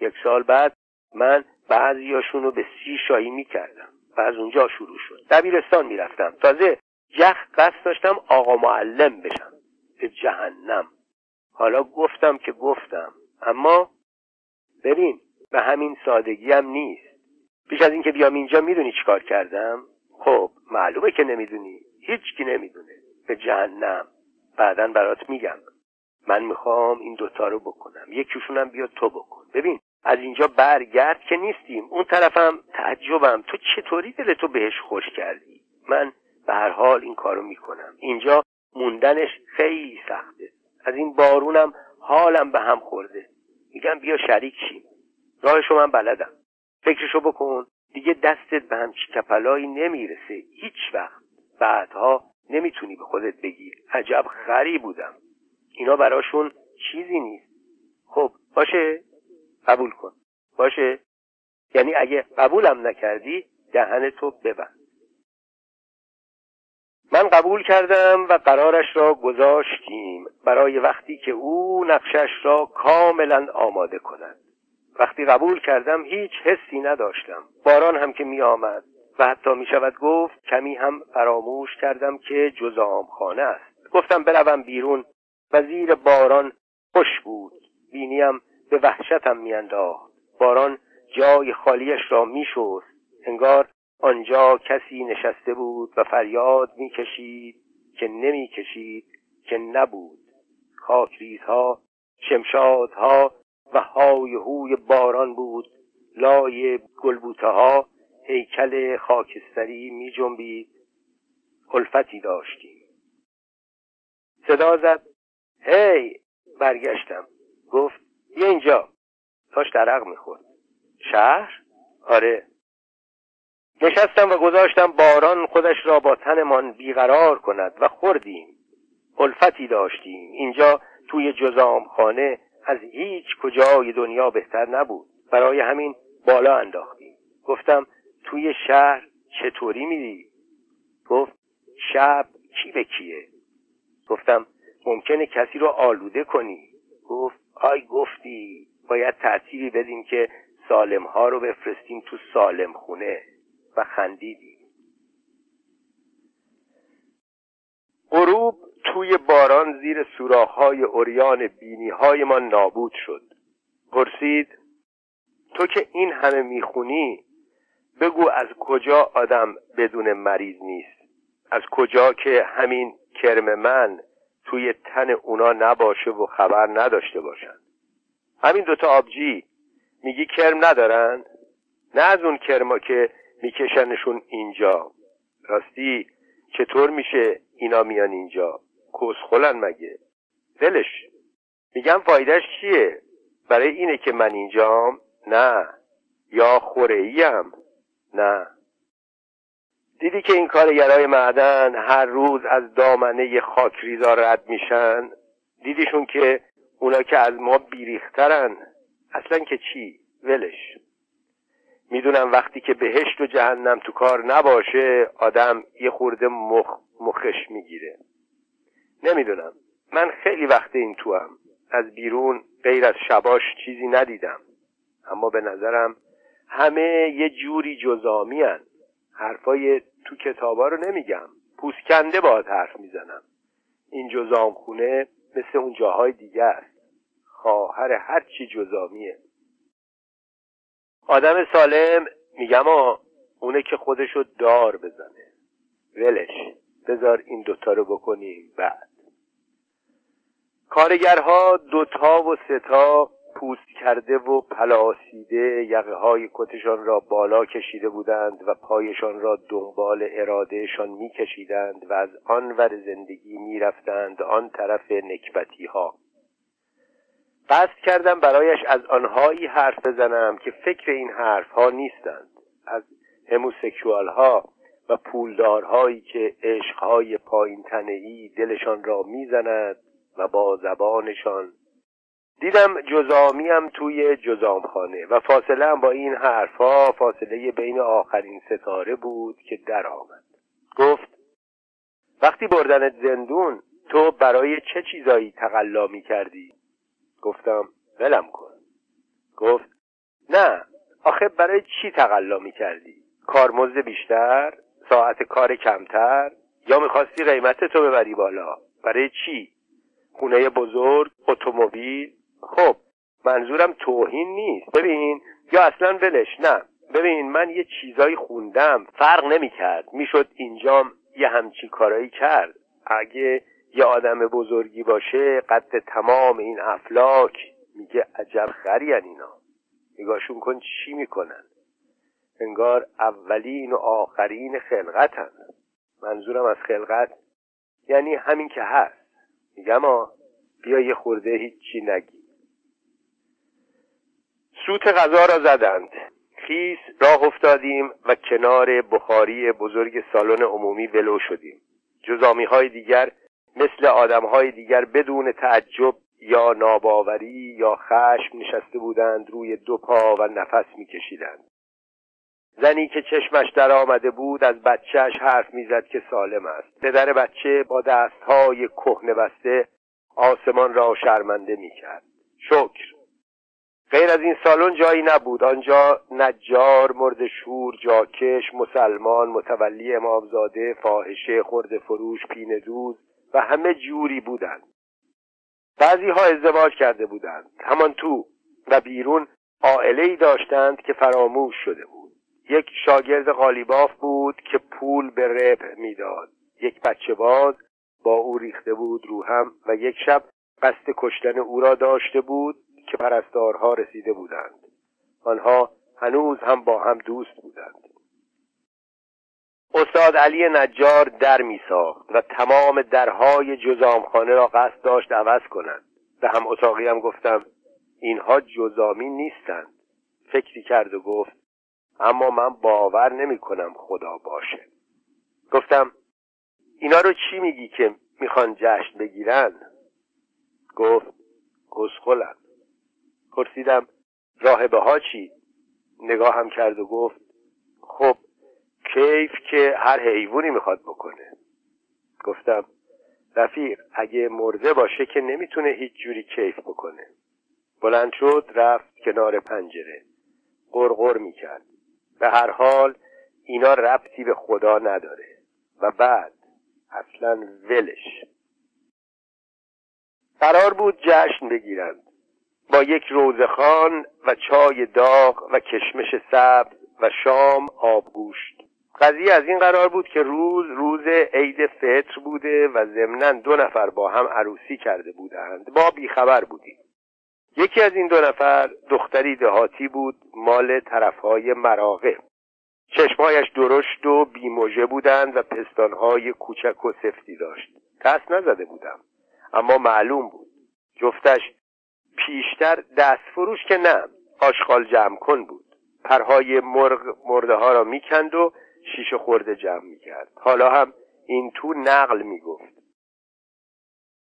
یک سال بعد من بعضیاشون رو به سی شایی می‌کردم و از اونجا شروع شد. دبیرستان می‌رفتم. تازه جخ قصد داشتم آقا معلم بشم. به جهنم. حالا گفتم که گفتم. اما ببین به همین سادگی هم نیست. پیش از اینکه بیام اینجا می‌دونی چیکار کردم؟ خب معلومه که نمی‌دونی. هیچکی نمی‌دونه. به جهنم. بعدا برات میگم. من می‌خوام این دوتا رو بکنم. یکیشونم بیا تو بکن. ببین از اینجا برگرد که نیستیم. اون طرفم تعجبم. تو چطوری دل تو بهش خوش کردی؟ من به هر حال این کارو می‌کنم. اینجا موندنش خیلی سخته. از این بارونم حالم به هم خورده. میگم بیا شریک شیم. راهشو من بلدم. فکرشو بکن. دیگه دستت به همچی کپلایی نمی‌رسه. هیچ وقت. بعدها نمی‌تونی به خودت بگی. عجب خری بودم. اینا براشون چیزی نیست. خب باشه؟ قبول کن. باشه؟ یعنی اگه قبولم نکردی دهن تو ببند. من قبول کردم و قرارش را گذاشتیم. برای وقتی که او نقشش را کاملا آماده کند. وقتی قبول کردم هیچ حسی نداشتم. باران هم که می آمد و حتی می شود گفت کمی هم فراموش کردم که جز خانه است. گفتم بروم بیرون. و زیر باران خوش بود. بینیم به وحشتم میانداخت. باران جای خالیش را میشست. انگار آنجا کسی نشسته بود و فریاد می‌کشید که نمی‌کشید که نبود. خاکریزها شمشادها و های هوی باران بود. لای گلبوته ها هیکل خاکستری می جنبید الفتی داشتیم. صدا زد. هی برگشتم. گفت بیا اینجا. داشت درق می‌خورد. شهر؟ آره. نشستم و گذاشتم باران خودش را با تنمان بیقرار کند و خوردیم. الفتی داشتیم. اینجا توی جزام خانه از هیچ کجای دنیا بهتر نبود. برای همین بالا انداختیم گفتم توی شهر چطوری میری؟ گفت شب کی به کیه؟ گفتم ممکنه کسی رو آلوده کنی. گفت آی گفتی باید ترتیبی بدیم که سالم ها رو بفرستیم تو سالم خونه و خندیدیم. غروب توی باران زیر سوراخ‌های اوریان بینی ما نابود شد. پرسید تو که این همه می‌خونی بگو از کجا آدم بدون مریض نیست؟ از کجا که همین کرم من توی تن اونا نباشه و خبر نداشته باشن؟ همین دوتا آبجی میگی کرم ندارن؟ نه از اون کرما که میکشنشون اینجا. راستی چطور میشه اینا میان اینجا؟ کسخلن مگه؟ دلش. میگم فایدهش چیه؟ برای اینه که من اینجام؟ نه. یا خوره نه. دیدی که این کارگرای معدن هر روز از دامنه خاکریزا رد میشن؟ دیدیشون که اونا که از ما بیریخترن. اصلا که چی؟ ولش. می‌دونم وقتی که بهشت و جهنم تو کار نباشه آدم یه خورده مخ مخش می‌گیره. نمی‌دونم. من خیلی وقت این تو هم. از بیرون غیر از شباش چیزی ندیدم. اما به نظرم همه یه جوری جزامی هن. حرفای تو کتابا رو نمیگم. پوسکنده باید حرف می‌زنم. این جزام خونه مثل اون جاهای دیگه است. خواهر هرچی جزامیه. آدم سالم میگم آ اونه که خودشو دار بزنه. ولش. بذار این دوتا رو بکنیم بعد. کارگرها دوتا و ستا پوست کرده و پلاسیده یقه های کتشان را بالا کشیده بودند و پایشان را دنبال ارادهشان میکشیدند و از آن ور زندگی می‌رفتند آن طرف نکبتی ها قصد کردم برایش از آنهایی حرف بزنم که فکر این حرف ها نیستند. از هموسکشوال ها و پولدارهایی که عشقهای پایین تنهی دلشان را می‌زند و با زبانشان دیدم جزامیم توی جزامخانه و فاصله با این حرفها فاصله بین آخرین ستاره بود که در آمد گفت وقتی بردنت زندون تو برای چه چیزایی تقلا می کردی؟ گفتم ولم کن گفت نه آخه برای چی تقلا می کردی؟ کارمزد بیشتر؟ ساعت کار کمتر؟ یا می‌خواستی قیمت تو ببری بالا؟ برای چی؟ خونه بزرگ؟ اتومبیل؟ خب منظورم توهین نیست. ببین یا اصلا ولش نه. ببین من یه چیزایی خوندم. فرق نمی‌کرد. می‌شد اینجام یه همچین کارایی کرد. اگه یه آدم بزرگی باشه قد تمام این افلاک میگه عجب خرین اینا. نگاهشون کن چی می‌کنن. انگار اولین و آخرین خلقتن. منظورم از خلقت یعنی همین که هست. میگم آ بیا یه خورده هیچی نگی. سوت غذا را زدند. خیس راه افتادیم و کنار بخاری بزرگ سالن عمومی ولو شدیم. جزامی های دیگر مثل آدم های دیگر بدون تعجب یا ناباوری یا خشم نشسته بودند روی دو پا و نفس میکشیدند. زنی که چشمش در آمده بود از بچهش حرف می‌زد که سالم است. پدر بچه با دستهای کهنه بسته آسمان را شرمنده می‌کرد. شکر. غیر از این سالن جایی نبود. آنجا نجار مرد شور جاکش مسلمان متولی امامزاده فاحشه خرد فروش پین دوز و همه جوری بودند. بعضی ها ازدواج کرده بودند. همان تو و بیرون عائله داشتند که فراموش شده بود. یک شاگرد قالیباف بود که پول به رب می‌داد. یک بچه باز با او ریخته بود رو هم و یک شب قصد کشتن او را داشته بود که پرستارها رسیده بودند. آنها هنوز هم با هم دوست بودند. استاد علی نجار در می ساخت و تمام درهای جزامخانه را قصد داشت عوض کنند. به هم اتاقی هم گفتم اینها جزامی نیستند. فکری کرد و گفت اما من باور نمی کنم خدا باشه. گفتم اینا رو چی میگی که می‌خوان جشن بگیرن؟ گفت گسخلن. پرسیدم راهبه ها چی؟ نگاهم کرد و گفت خب کیف که هر حیوانی می‌خواد بکنه. گفتم رفیق اگه مرده باشه که نمی‌تونه هیچ جوری کیف بکنه. بلند شد رفت کنار پنجره. قرقر می‌کرد. به هر حال اینا ربطی به خدا نداره. و بعد اصلا ولش. قرار بود جشن بگیرند. با یک روزخان و چای داغ و کشمش سبز و شام آبگوشت قضیه از این قرار بود که روز روز عید فطر بوده و ضمنا دو نفر با هم عروسی کرده بودند. ما بیخبر بودیم. یکی از این دو نفر دختری دهاتی بود مال طرفهای مراغه چشمهایش درشت و بیموژه بودند و پستانهای کوچک و سفتی داشت. دست نزده بودم اما معلوم بود. جفتش پیشتر دست فروش که نه آشغال جمع کن بود. پرهای مرغ مرده ها را می‌کند و شیشه خورده جمع می‌کرد. حالا هم این تو نقل می‌گفت.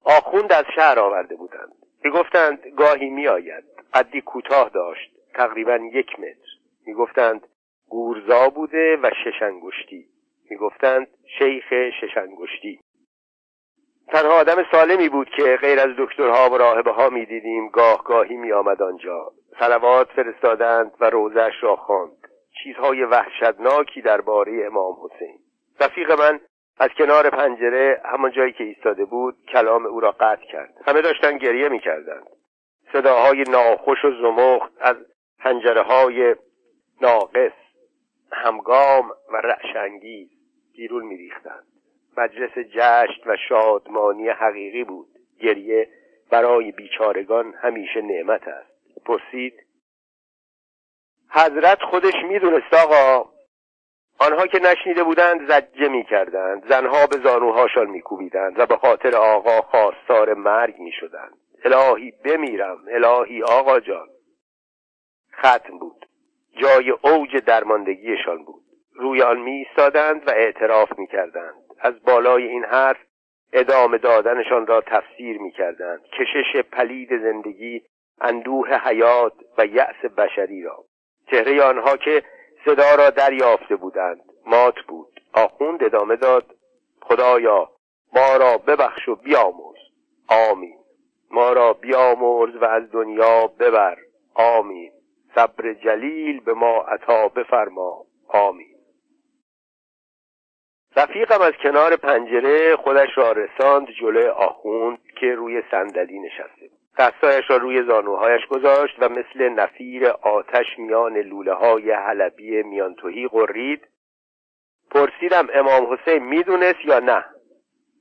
آخوند از شهر آورده بودند. می‌گفتند گاهی میآید. قدی کوتاه داشت تقریبا یک متر. می‌گفتند گورزا بوده و ششنگشتی می‌گفتند شیخ ششنگشتی تنها آدم سالمی بود که غیر از دکترها و راهبه ها می‌دیدیم گاه گاهی می آمد آنجا. سلوات فرستادند و روزش را خواند. چیزهای وحشتناکی درباره امام حسین. رفیق من از کنار پنجره همان جایی که ایستاده بود کلام او را قطع کرد. همه داشتن گریه می‌کردند. صداهای ناخوش و زمخت از پنجره های ناقص همگام و رعشنگیز بیرون میریختند. مجلس جشن و شادمانی حقیقی بود. گریه برای بیچارگان همیشه نعمت است. پرسید حضرت خودش می‌دونست آقا آنها که نشنیده بودند زجه می‌کردند. زنها به زانوهاشان میکوبیدند و به خاطر آقا خواستار مرگ می‌شدند. الهی بمیرم الهی آقا جان. ختم بود. جای اوج درماندگیشان بود. روی آن می و اعتراف می کردند. از بالای این حرف ادامه دادنشان را تفسیر می کردند. کشش پلید زندگی اندوه حیات و یأس بشری را. چهره آنها که صدا را دریافته بودند. مات بود. آخوند ادامه داد خدایا ما را ببخش و بیامرز. آمین. ما را بیامرز و از دنیا ببر. آمین. صبر جلیل به ما عطا بفرما. آمین. رفیقم از کنار پنجره خودش را رساند جلوی آخوند که روی صندلی نشسته بود. دستایش را روی زانوهایش گذاشت و مثل نفیر آتش میان لوله های حلبی میانتوهی قرید پرسیدم امام حسین می‌دونست یا نه؟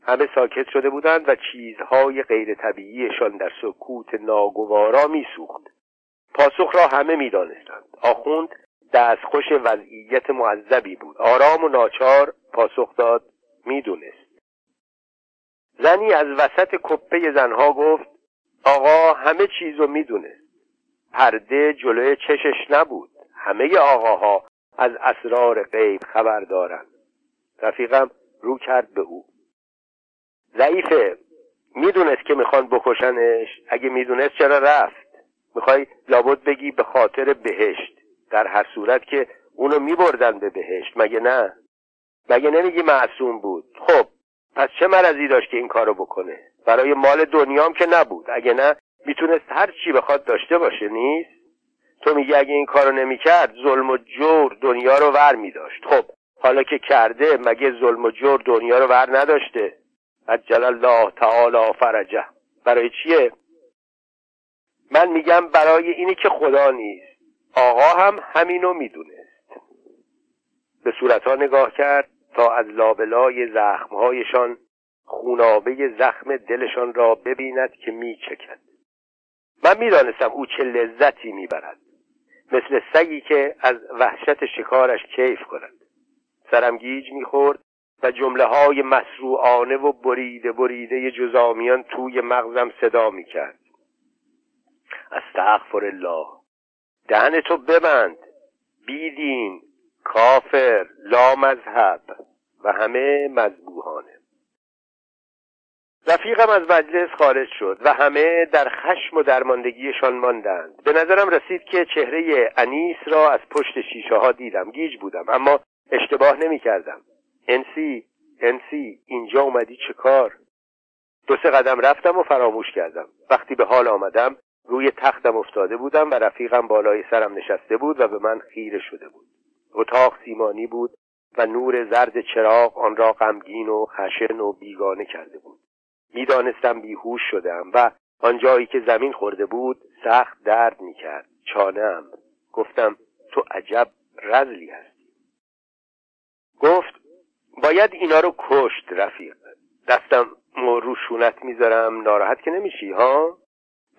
همه ساکت شده بودند و چیزهای غیر طبیعیشان در سکوت ناگوارا میسوخت. پاسخ را همه می‌دانستند. آخوند دستخوش وضعیت معذبی بود. آرام و ناچار پاسخ داد می‌دونست. زنی از وسط کپه زنها گفت آقا همه چیزو می‌دونست پرده جلوی چشش نبود. همه آقاها از اسرار غیب خبر دارند. رفیقم رو کرد به او. ضعیفه. می‌دونست که می‌خوان بکشنش. اگه می‌دونست چرا رفت؟ می‌خوای لابد بگی به خاطر بهشت. در هر صورت که اونو میبردن به بهشت. مگه نه؟ مگه نمیگی معصوم بود؟ خب پس چه مرضی داشت که این کارو بکنه؟ برای مال دنیام که نبود. اگه نه می‌تونست هر چی بخواد داشته باشه نیست؟ تو میگی اگه این کارو نمی‌کرد ظلم و جور دنیا رو ور میداشت. خب حالا که کرده مگه ظلم و جور دنیا رو ور نداشته؟ عجل الله تعالی فرجه. برای چیه؟ من میگم برای اینی که خدا نیست. آقا هم همینو می‌دونست. به صورتها نگاه کرد تا از لابلای زخمهایشان خونابه زخم دلشان را ببیند که میچکد من می‌دانستم او چه لذتی می‌برد. مثل سگی که از وحشت شکارش کیف کند. سرم گیج می‌خورد و جمله های مسروعانه و بریده بریده جزامیان توی مغزم صدا می‌کرد. استغفر الله. دهن تو ببند. بیدین. کافر. لا مذهب و همه مذبوحانه. رفیقم از مجلس خارج شد و همه در خشم و درماندگیشان ماندند. به نظرم رسید که چهره انیس را از پشت شیشه ها دیدم. گیج بودم اما اشتباه نمی کردم انسی انسی اینجا اومدی چه کار؟ دو سه قدم رفتم و فراموش کردم. وقتی به حال آمدم روی تختم افتاده بودم و رفیقم بالای سرم نشسته بود و به من خیره شده بود. اتاق سیمانی بود و نور زرد چراغ آن را غمگین و خشن و بیگانه کرده بود. می‌دانستم بیهوش شدم و آنجایی که زمین خورده بود سخت درد می‌کرد. چانم گفتم تو عجب رزلی هستی. گفت باید اینا رو کشت رفیق. دستم رو شونت می‌ذارم ناراحت که نمیشی ها؟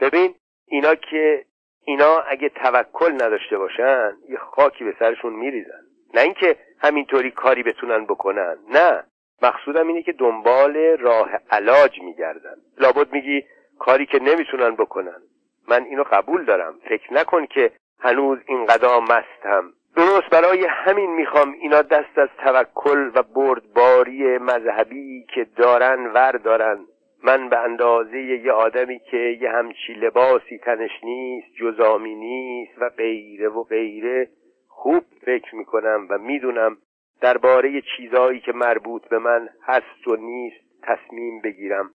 ببین اینا که اینا اگه توکل نداشته باشن یه خاکی به سرشون میریزن. نه اینکه همینطوری کاری بتونن بکنن نه. مقصودم اینه که دنبال راه علاج میگردن لابد میگی کاری که نمی‌تونن بکنن. من اینو قبول دارم. فکر نکن که هنوز اینقدر مستم. درست برای همین می‌خوام اینا دست از توکل و بردباری مذهبی که دارن ور دارن من به اندازه یه آدمی که یه همچی لباسی تنش نیست جزامی نیست و غیره و غیره خوب فکر می‌کنم و می‌دونم درباره چیزایی که مربوط به من هست و نیست تصمیم بگیرم.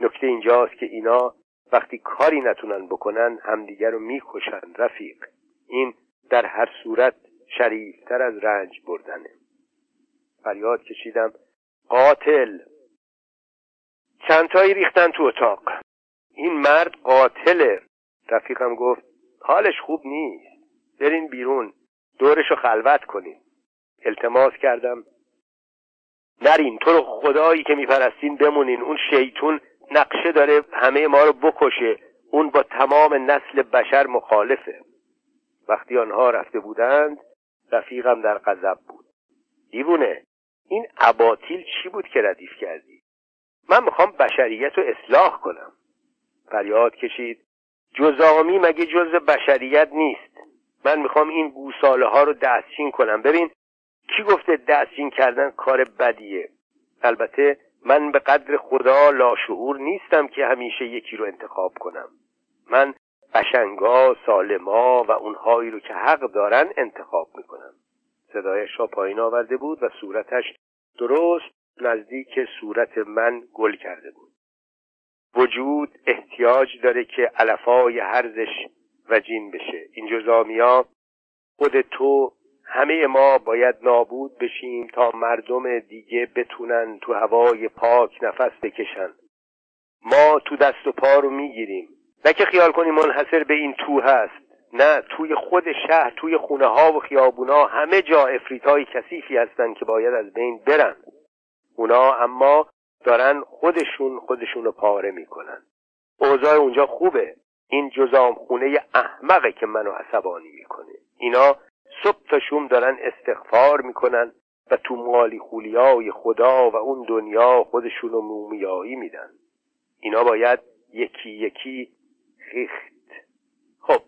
نکته اینجاست که اینا وقتی کاری نتونن بکنن همدیگر رو می‌کشن رفیق. این در هر صورت شریفتر از رنج بردنه. فریاد کشیدم قاتل! چندتایی ریختن تو اتاق؟ این مرد قاتله. رفیقم گفت حالش خوب نیست. برین بیرون. دورشو خلوت کنین. التماس کردم. نرین تو رو خدایی که میپرستین بمونین. اون شیطون نقشه داره همه ما رو بکشه. اون با تمام نسل بشر مخالفه. وقتی آنها رفته بودند رفیقم در غضب بود. دیوونه این اباطیل چی بود که ردیف کردی؟ من می‌خوام بشریت رو اصلاح کنم. فریاد کشید. جزامی مگه جز بشریت نیست؟ من می‌خوام این گوساله ها رو دستچین کنم. ببین کی گفته دستچین کردن کار بدیه؟ البته من به قدر خدا لاشعور نیستم که همیشه یکی رو انتخاب کنم. من قشنگا سالما و اونهایی رو که حق دارن انتخاب می‌کنم. صدایش را پایین آورده بود و صورتش درست نزدیک صورت من گل کرده بود. وجود احتیاج داره که علفای هرزش و جین بشه. این جزامیا خود تو همه ما باید نابود بشیم تا مردم دیگه بتونن تو هوای پاک نفس بکشن. ما تو دست و پا رو می‌گیریم. نه که خیال کنی منحصر به این تو هست. نه توی خود شهر توی خونه ها و خیابونا همه جا افریت های کثیفی هستن که باید از بین برن. اونا اما دارن خودشون خودشون رو پاره می‌کنن. اوضاع اونجا خوبه. این جزام خونه احمقه که منو عصبانی می‌کنه. اینا صبح تا شوم دارن استغفار می‌کنن و تو مالی خولیای خدا و اون دنیا خودشون رو مومیایی میدن. اینا باید یکی یکی ریخت. خب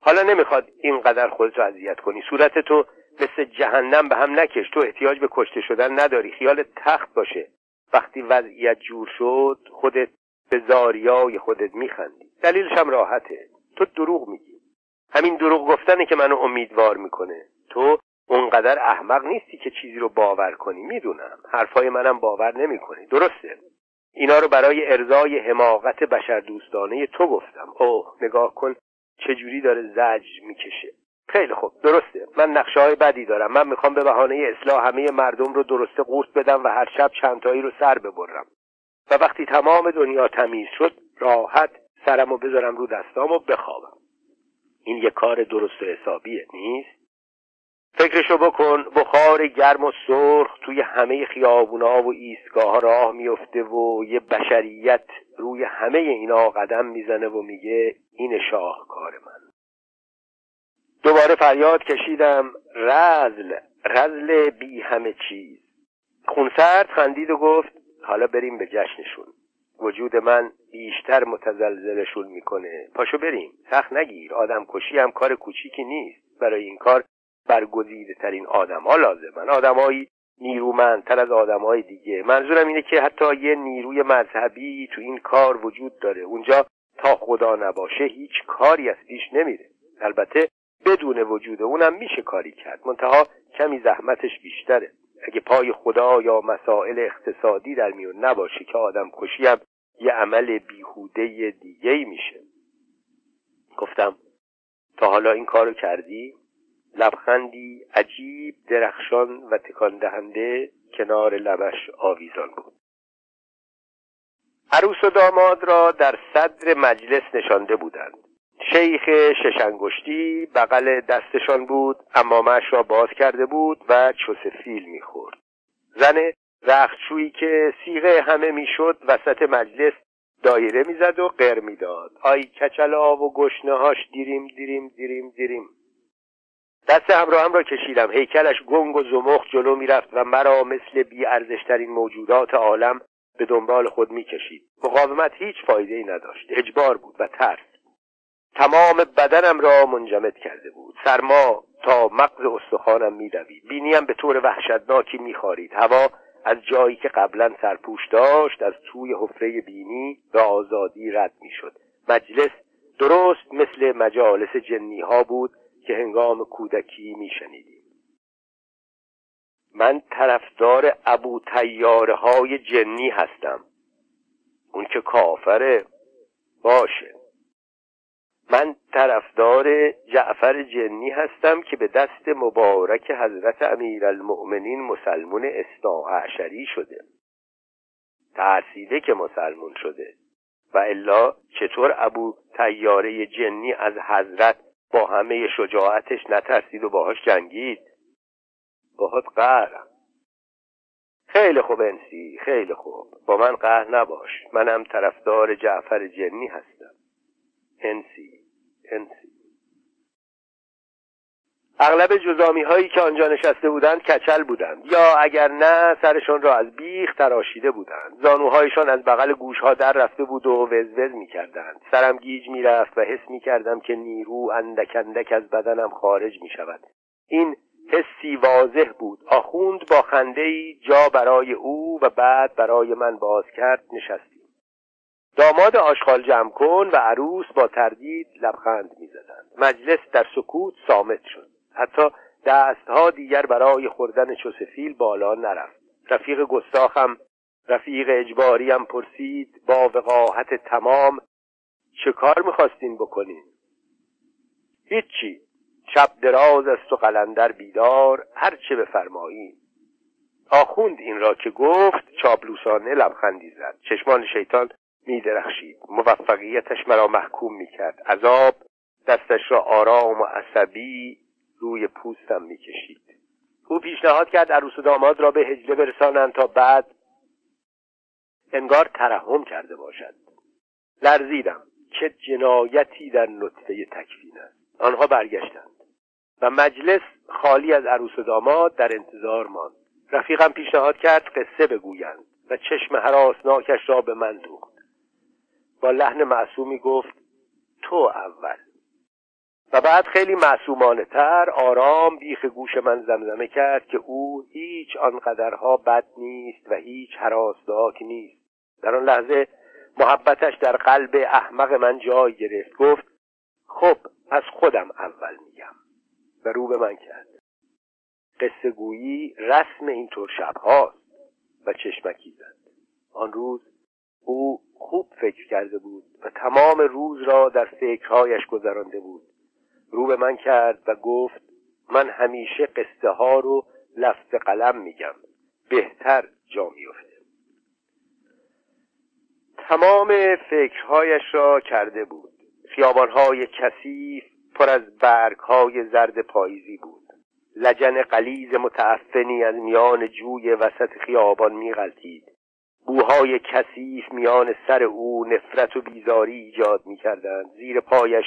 حالا نمی‌خواد اینقدر خودت رو اذیت کنی. صورت تو مثل جهنم به هم نکش. تو احتیاج به کشته شدن نداری. خیال تخت باشه. وقتی وضعیت جور شد خودت به زاریای خودت میخندی. دلیلش هم راحته. تو دروغ میگی. همین دروغ گفتنه که منو امیدوار می‌کنه. تو اونقدر احمق نیستی که چیزی رو باور کنی. می‌دونم. حرفای منم باور نمی‌کنی. درسته. اینا رو برای ارزای حماقت بشردوستانه تو گفتم. اوه نگاه کن چجوری داره زجر می‌کشه. خیلی خوب. درسته. من نقشه های بدی دارم. من می‌خوام به بهانه اصلاح همه مردم رو درسته قورت بدم و هر شب چندتایی رو سر ببرم. و وقتی تمام دنیا تمیز شد راحت سرمو بذارم رو دستام و بخوابم. این یه کار درست و حسابیه نیست؟ فکرشو بکن بخار گرم و سرخ توی همه خیابونا و ایستگاه راه میفته و یه بشریت روی همه اینا قدم می‌زنه و میگه این شاهکار من. دوباره فریاد کشیدم رزل رزل بی همه چیز. خونسرد خندید و گفت حالا بریم به جشنشون. وجود من بیشتر متزلزلشون می‌کنه. پاشو بریم. سخت نگیر. آدم کشی هم کار کوچیکی نیست. برای این کار برگزیده ترین آدم ها لازمن آدمایی نیرومندتر از آدمهای دیگه. منظورم اینه که حتی یه نیروی مذهبی تو این کار وجود داره. اونجا تا خدا نباشه هیچ کاری از پیش نمیره. البته بدون وجود اونم میشه کاری کرد. منتها کمی زحمتش بیشتره. اگه پای خدا یا مسائل اقتصادی در میون نباشه که آدم کشی هم یه عمل بیهوده دیگه میشه. گفتم تا حالا این کارو کردی؟ لبخندی عجیب درخشان و تکان دهنده کنار لبش آویزان بود. عروس و داماد را در صدر مجلس نشانده بودند. شیخ ششنگشتی بغل دستشان بود امامش را باز کرده بود و چوسفیل می‌خورد. زن رختشویی که سیغه همه می‌شد وسط مجلس دایره می‌زد و قر می‌داد. آی کچلا و گشنه هاش دیریم دیریم دیریم دیریم. دست همراهم را کشیدم. هیکلش گنگ و زمخ جلو می‌رفت و مرا مثل بی ارزشترین موجودات عالم به دنبال خود می‌کشید. مقاومت هیچ فایده ای نداشت. اجبار بود و ترس. تمام بدنم را منجمد کرده بود. سرما تا مغز استخوانم میدوید. بینیم به طور وحشتناکی میخارید. هوا از جایی که قبلا سرپوش داشت از توی حفره بینی به آزادی رد می‌شد. مجلس درست مثل مجالس جنی ها بود که هنگام کودکی میشنیدیم. من طرفدار ابو تیاره های جنی هستم. اون که کافره. باشه. من طرفدار جعفر جنی هستم که به دست مبارک حضرت امیرالمؤمنین مسلمون عشری شده. ترسیده که مسلمون شده. و الا چطور ابو تیاره جنی از حضرت با همه شجاعتش نترسید و باهاش جنگید؟ باهات قهرم. خیلی خوب انسی خیلی خوب. با من قهر نباش. منم طرفدار جعفر جنی هستم. انسی. انسی اغلب جزامی هایی که آنجا نشسته بودند کچل بودند. یا اگر نه سرشان را از بیخ تراشیده بودند. زانوهایشان از بغل گوشها در رفته بود و وزوز می کردند سرم گیج می رفت و حس می کردم که نیرو اندک اندک از بدنم خارج می شود این حسی واضح بود. آخوند با خنده ای جا برای او و بعد برای من باز کرد نشستیم داماد آشغال جمع کن و عروس با تردید لبخند می‌زدند. مجلس در سکوت سامت شد. حتی دستها دیگر برای خوردن چوسفیل بالا نرفت. رفیق گستاخم رفیق اجباریم پرسید با وقاحت تمام چه کار می‌خواستین بکنین؟ هیچی. شب دراز است و قلندر بیدار هرچه بفرمایید آخوند این را که گفت چاپلوسانه لبخندی زد. چشمان شیطان میدرخشید. موفقیتش مرا محکوم می‌کرد. عذاب دستش را آرام و عصبی روی پوستم می‌کشید. او پیشنهاد کرد عروس و داماد را به هجله برسانند تا بعد انگار ترحم کرده باشد. لرزیدم. چه جنایتی در نطفه تکفین است. آنها برگشتند. و مجلس خالی از عروس و داماد در انتظار ماند. رفیقم پیشنهاد کرد قصه بگویند و چشم حراسناکش را به من دوخت. با لحن معصومی گفت تو اول. و بعد خیلی معصومانه تر آرام بیخ گوش من زمزمه کرد که او هیچ آنقدرها بد نیست و هیچ حراسناک نیست. در آن لحظه محبتش در قلب احمق من جای گرفت. گفت خب پس خودم اول میگم. و رو به من کرد. قصه گویی رسم اینطور شبهاست و چشمکی زد. آن روز او خوب فکر کرده بود و تمام روز را در فکرهایش گذرانده بود. رو به من کرد و گفت من همیشه قصه ها رو لفظ قلم میگم. بهتر جا میفته تمام فکرهایش را کرده بود. خیابانهای کثیف پر از برگهای زرد پاییزی بود. لجن قلیز متعفنی از میان جوی وسط خیابان میغلطید بوهای کثیف میان سر او نفرت و بیزاری ایجاد می‌کردند. زیر پایش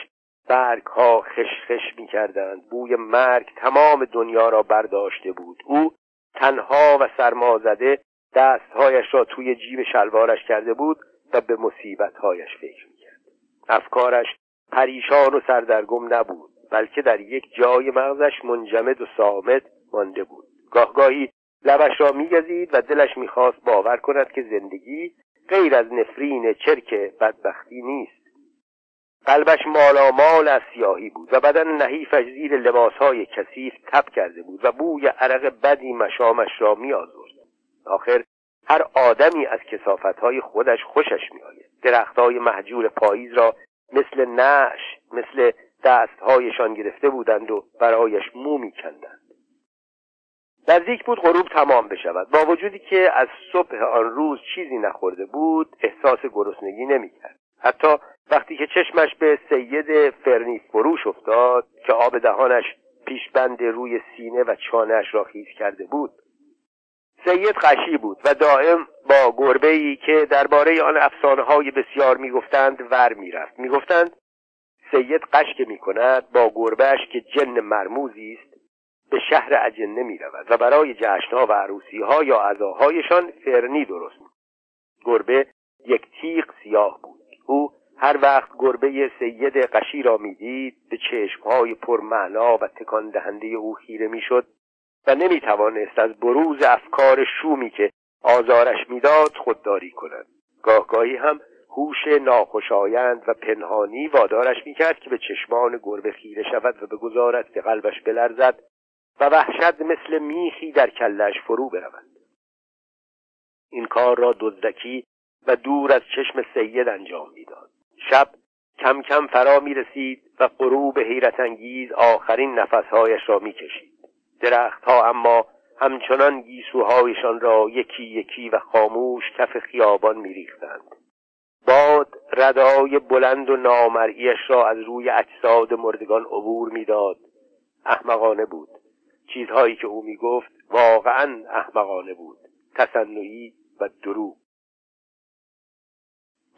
برگ ها خشخش می‌کردند. بوی مرگ تمام دنیا را برداشته بود. او تنها و سرمازده دستهایش را توی جیب شلوارش کرده بود و به مصیبتهایش فکر می‌کرد. افکارش پریشان و سردرگم نبود بلکه در یک جای مغزش منجمد و سامت مانده بود. گاهگاهی لبش را میگزید و دلش می‌خواست باور کند که زندگی غیر از نفرین چرک بدبختی نیست. قلبش مالامال از سیاهی بود و بدن نحیفش زیر لباسهای کثیف تب کرده بود و بوی عرق بدی مشامش را میآزرد. آخر هر آدمی از کسافتهای خودش خوشش میآید. درختهای محجور پاییز را مثل نش مثل دستهایشان گرفته بودند و برایش مو میکندند. نزدیک بود غروب تمام بشود. با وجودی که از صبح آن روز چیزی نخورده بود احساس گرسنگی نمی‌کرد. حتی وقتی که چشمش به سید فرنی فروش افتاد که آب دهانش پیشبند روی سینه و چانهاش را خیز کرده بود سید قشی بود و دائم با گربه ای که درباره آن افسانه های بسیار می‌گفتند ور می‌رفت. می‌گفتند سید قش که می‌کند با گربهش که جن مرموزی است. به شهر اجنه می رود و برای جشنها و عروسی ها یا عزاهایشان فرنی درست گربه یک تیغ سیاه بود. او هر وقت گربه سید قشی را می‌دید به چشمهای پرمعنا و تکان دهنده او خیره می‌شد و نمی توانست از بروز افکار شومی که آزارش می‌داد خودداری کند. گاهگاهی هم هوش ناخوشایند و پنهانی وادارش می‌کرد که به چشمان گربه خیره شود و بگذارد که قلبش بلرزد و وحشت مثل میخی در کلش فرو برود. این کار را دزدکی و دور از چشم سید انجام می‌داد. شب کم کم فرا می رسید و غروب حیرت انگیز آخرین نفسهایش را می کشید درختها اما همچنان گیسوهایشان را یکی یکی و خاموش کف خیابان می ریختند. باد ردای بلند و نامرئیش را از روی اجساد مردگان عبور می‌داد. احمقانه بود. چیزهایی که او می‌گفت واقعا احمقانه بود. تصنعی و دروغ.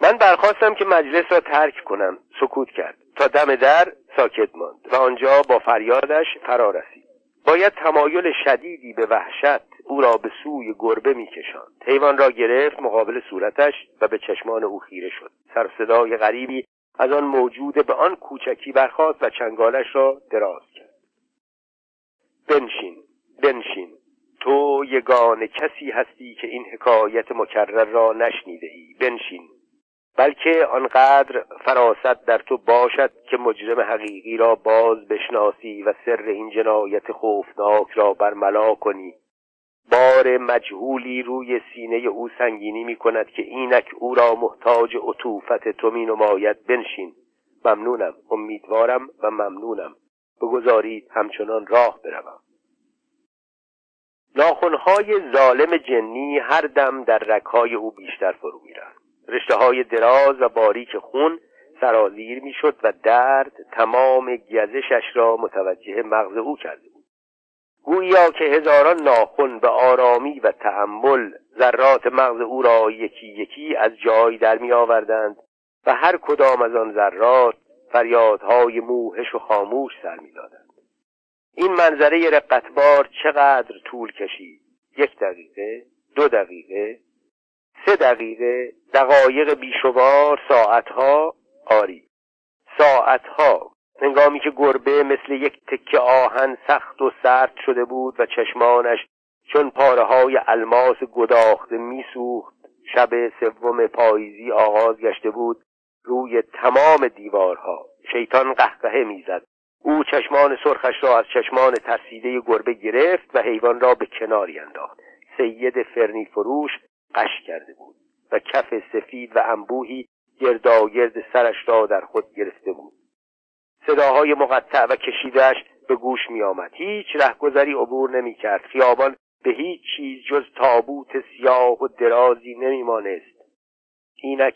من برخواستم که مجلس را ترک کنم سکوت کرد. تا دم در ساکت ماند و آنجا با فریادش فرا رسید. باید تمایل شدیدی به وحشت او را به سوی گربه میکشاند. حیوان را گرفت مقابل صورتش و به چشمان او خیره شد. سر صدای غریبی از آن موجود به آن کوچکی برخاست و چنگالش را دراز کرد. بنشین بنشین. تو یگان کسی هستی که این حکایت مکرر را نشنیده ای بنشین. بلکه آنقدر فراست در تو باشد که مجرم حقیقی را باز بشناسی و سر این جنایت خوفناک را برملا کنی. بار مجهولی روی سینه او سنگینی می کند که اینک او را محتاج عطوفت تو می نماید. بنشین. ممنونم امیدوارم و ممنونم. بگذارید همچنان راه بروم. ناخونهای ظالم جنی هر دم در رکهای او بیشتر فرو می‌رفت رشته های دراز و باریک خون سرازیر می‌شد و درد تمام گزشش را متوجه مغز او کرده بود گویا که هزاران ناخن به آرامی و تحمل ذرات مغز او را یکی یکی از جای در می آوردند و هر کدام از آن ذرات فریادهای موهش و خاموش سر می‌دادند. این منظره رقتبار چقدر طول کشید؟ یک دقیقه دو دقیقه سه دقیقه دقایق بیشوار ساعتها آری. ساعتها. هنگامی که گربه مثل یک تکه آهن سخت و سرد شده بود و چشمانش چون پاره های الماس گداخته میسوخت شب سوم پاییزی آغاز گشته بود روی تمام دیوارها. شیطان قهقهه می‌زد. او چشمان سرخش را از چشمان ترسیده گربه گرفت و حیوان را به کناری انداخت. سید فرنی فروش قش کرده بود و کف سفید و انبوهی گرداگرد سرش را در خود گرفته بود. صداهای مقطع و کشیدهش به گوش می آمد هیچ رهگذری عبور نمی کرد خیابان به هیچ چیز جز تابوت سیاه و درازی نمی مانست اینک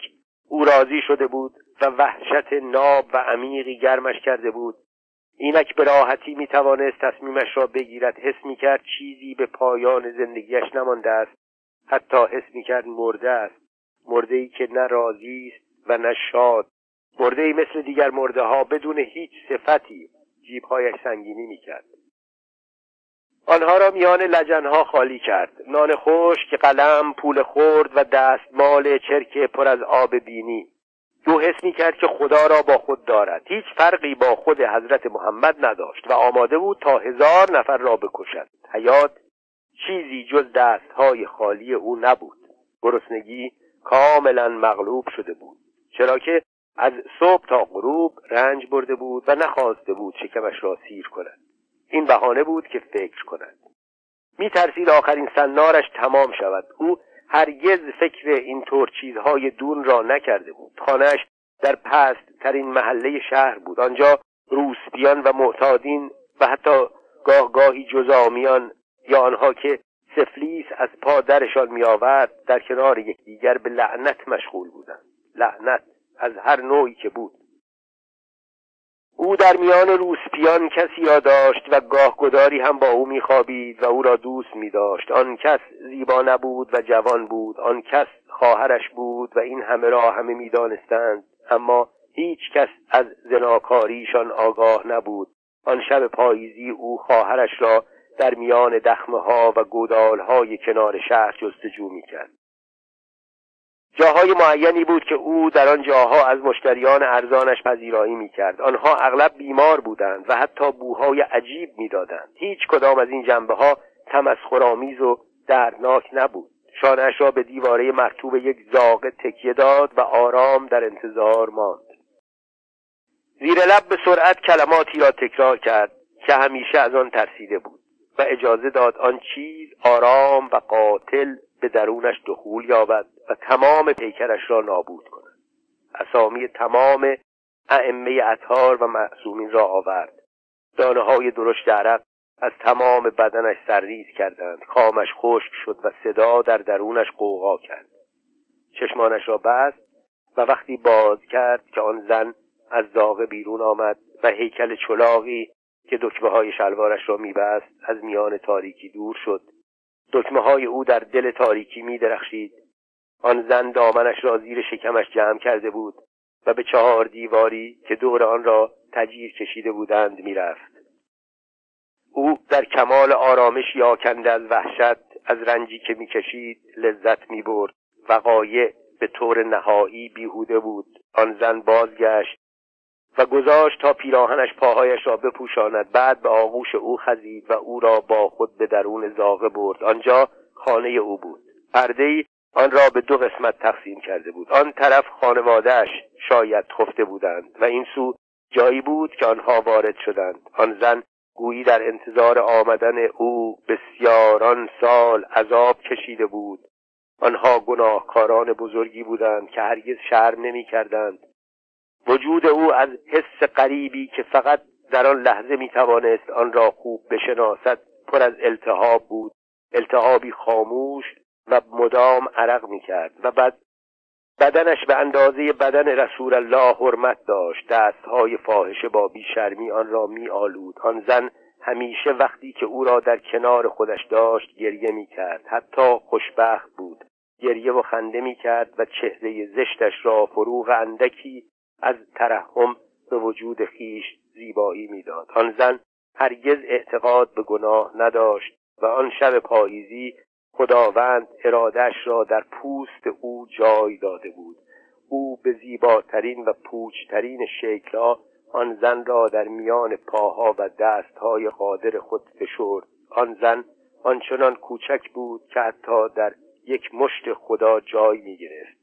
او راضی شده بود و وحشت ناب و عمیقی گرمش کرده بود. اینک به راحتی می توانست تصمیمش را بگیرد. حس می کرد چیزی به پایان زندگیش نمانده است. حتی حس می کرد مرده است. مرده ای که نه راضی است و نه شاد. مرده ای مثل دیگر مرده ها بدون هیچ صفتی جیبهایش سنگینی می کرد آنها را میان لجنها خالی کرد. نان خشک قلم پول خورد و دستمال چرک پر از آب بینی. او حس می کرد که خدا را با خود دارد. هیچ فرقی با خود حضرت محمد نداشت و آماده بود تا هزار نفر را بکشد. حیات چیزی جز دستهای خالی او نبود. گرسنگی کاملا مغلوب شده بود. چرا که از صبح تا غروب رنج برده بود و نخواسته بود شکمش را سیر کند. این بهانه بود که فکر کند. می ترسید آخرین سنارش تمام شود. او هرگز فکر اینطور چیزهای دون را نکرده بود. خانهش در پست ترین محله شهر بود. آنجا روسپیان و معتادین و حتی گاه گاهی جزامیان یا آنها که سفلیس از پا درشان می آورد در کنار یکدیگر به لعنت مشغول بودند. لعنت از هر نوعی که بود. او در میان روسپیان کسی را داشت و گاه گداری هم با او میخوابید و او را دوست می داشت آن کس زیبا نبود و جوان بود. آن کس خواهرش بود و این همه را همه می‌دانستند. اما هیچ کس از زناکاریشان آگاه نبود. آن شب پاییزی او خواهرش را در میان دخمه ها و گودال های کنار شهر جستجو می کرد. جاهای معینی بود که او در آن جاها از مشتریان ارزانش پذیرایی می کرد. آنها اغلب بیمار بودند و حتی بوهای عجیب می دادند. هیچ کدام از این جنبه ها تمسخرآمیز و دردناک نبود. شانش را به دیواره مرتوب یک زاغه تکیه داد و آرام در انتظار ماند. زیر لب به سرعت کلماتی را تکرار کرد که همیشه از آن ترسیده بود و اجازه داد آن چیز آرام و قاتل به درونش دخول یابد و تمام پیکرش را نابود کند. اسامی تمام ائمه اطهار و معصومین را آورد. دانه های درشت عرق از تمام بدنش سرریز کردند. کامش خشک شد و صدا در درونش قوقا کرد. چشمانش را بست و وقتی باز کرد که آن زن از زاغه بیرون آمد و هیکل چلاقی که دکمه های شلوارش را میبست از میان تاریکی دور شد. دکمه های او در دل تاریکی می درخشید آن زن دامنش را زیر شکمش جمع کرده بود و به چهار دیواری که دور آن را تجیر کشیده بودند می‌رفت. او در کمال آرامش یاکنده از وحشت از رنجی که می‌کشید لذت می‌برد وقایع به طور نهایی بیهوده بود. آن زن بازگشت و گذاشت تا پیراهنش پاهایش را بپوشاند. بعد به آغوش او خزید و او را با خود به درون زاغه برد. آنجا خانه او بود. پرده آن را به دو قسمت تقسیم کرده بود. آن طرف خانوادهش شاید خفته بودند و این سو جایی بود که آنها وارد شدند. آن زن گویی در انتظار آمدن او بسیاران سال عذاب کشیده بود. آنها گناهکاران بزرگی بودند که هرگز شرم نمی کردند وجود او از حس غریبی که فقط در آن لحظه می توانست آن را خوب بشناسد پر از التهاب بود. التهابی خاموش و مدام عرق می کرد و بعد بدنش به اندازه بدن رسول الله حرمت داشت. دستهای فاحشه با بیشرمی آن را می آلود آن زن همیشه وقتی که او را در کنار خودش داشت گریه می کرد حتی خوشبخت بود. گریه و خنده می کرد و چهره زشتش را فروغ اندکی از ترحم به وجود خیش زیبایی می‌داد. آن زن هرگز اعتقاد به گناه نداشت و آن شب پاییزی خداوند ارادش را در پوست او جای داده بود. او به زیباترین و پوچترین شکلها آن زن را در میان پاها و دستهای قادر خود فشرد. آن زن آنچنان کوچک بود که حتی در یک مشت خدا جای می گرفت